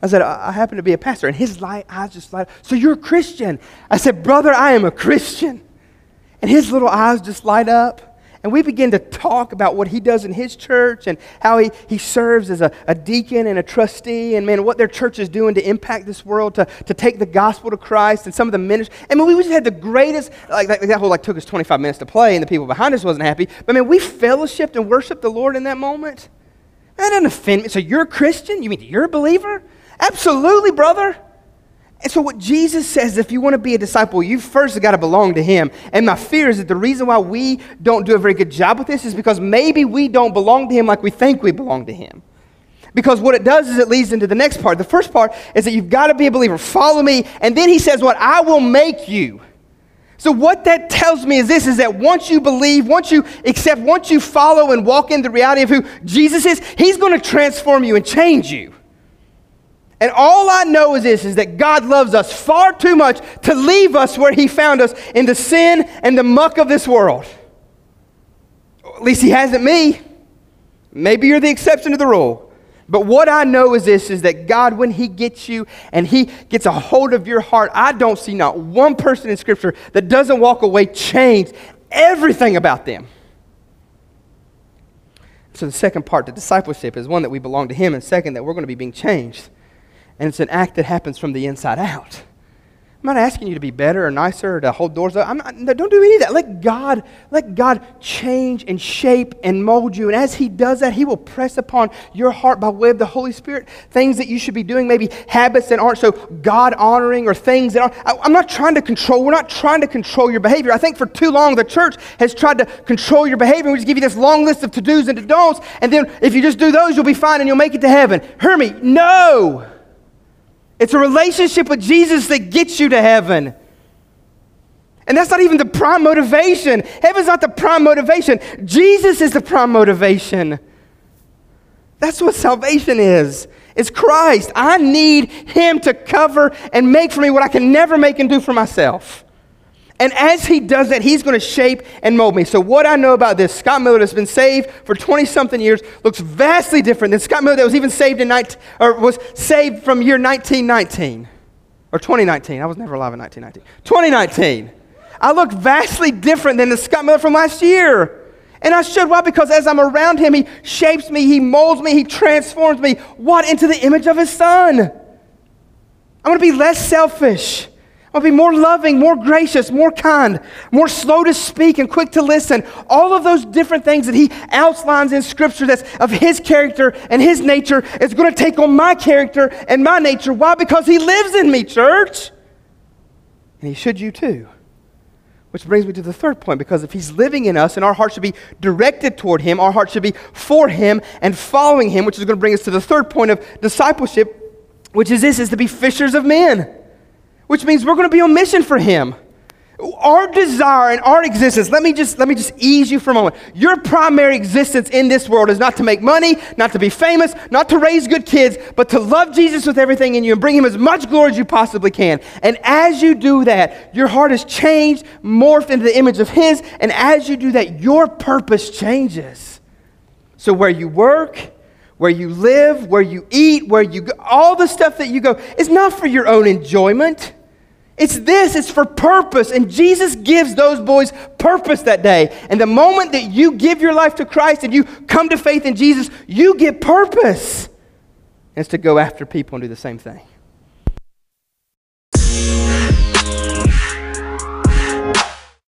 I said, I, I happen to be a pastor, and his light eyes just light. Up. So you're a Christian? I said, brother, I am a Christian, and his little eyes just light up. And we begin to talk about what he does in his church and how he, he serves as a, a deacon and a trustee and, man, what their church is doing to impact this world, to, to take the gospel to Christ and some of the ministry. I mean, we just had the greatest, like, like that whole, like, took us 25 minutes to play and the people behind us wasn't happy. But, man, we fellowshipped and worshiped the Lord in that moment. That doesn't offend me. So you're a Christian? You mean you're a believer? Absolutely, brother. And so, what Jesus says, if you want to be a disciple, you first got to belong to Him. And my fear is that the reason why we don't do a very good job with this is because maybe we don't belong to Him like we think we belong to Him. Because what it does is it leads into the next part. The first part is that you've got to be a believer. Follow me. And then He says, What I will make you. So, what that tells me is this is that once you believe, once you accept, once you follow and walk in the reality of who Jesus is, He's going to transform you and change you. And all I know is this is that God loves us far too much to leave us where He found us in the sin and the muck of this world. At least He hasn't me. Maybe you're the exception to the rule. But what I know is this is that God, when He gets you and He gets a hold of your heart, I don't see not one person in Scripture that doesn't walk away changed. Everything about them. So the second part, the discipleship, is one that we belong to Him, and second, that we're going to be being changed and it's an act that happens from the inside out. I'm not asking you to be better or nicer or to hold doors up. I'm not, don't do any of that. Let God, let God change and shape and mold you. And as He does that, He will press upon your heart by way of the Holy Spirit things that you should be doing, maybe habits that aren't so God honoring or things that aren't. I, I'm not trying to control, we're not trying to control your behavior. I think for too long the church has tried to control your behavior. We just give you this long list of to dos and to don'ts. And then if you just do those, you'll be fine and you'll make it to heaven. Hear me? No. It's a relationship with Jesus that gets you to heaven. And that's not even the prime motivation. Heaven's not the prime motivation. Jesus is the prime motivation. That's what salvation is. It's Christ. I need Him to cover and make for me what I can never make and do for myself. And as he does that, he's going to shape and mold me. So, what I know about this, Scott Miller that's been saved for 20 something years, looks vastly different than Scott Miller that was even saved in 19, or was saved from year 1919 or 2019. I was never alive in 1919. 2019. I look vastly different than the Scott Miller from last year. And I should. Why? Because as I'm around him, he shapes me, he molds me, he transforms me. What? Into the image of his son. I'm going to be less selfish. I'll be more loving, more gracious, more kind, more slow to speak and quick to listen. All of those different things that he outlines in Scripture that's of his character and his nature is going to take on my character and my nature. Why? Because he lives in me, church. And he should you too. Which brings me to the third point because if he's living in us and our heart should be directed toward him, our heart should be for him and following him, which is going to bring us to the third point of discipleship, which is this is to be fishers of men which means we're going to be on mission for Him. Our desire and our existence, let me just let me just ease you for a moment. Your primary existence in this world is not to make money, not to be famous, not to raise good kids, but to love Jesus with everything in you and bring him as much glory as you possibly can. And as you do that, your heart is changed, morphed into the image of his, and as you do that, your purpose changes. So where you work, where you live, where you eat, where you go, all the stuff that you go is not for your own enjoyment. It's this, it's for purpose. And Jesus gives those boys purpose that day. And the moment that you give your life to Christ and you come to faith in Jesus, you get purpose. And it's to go after people and do the same thing.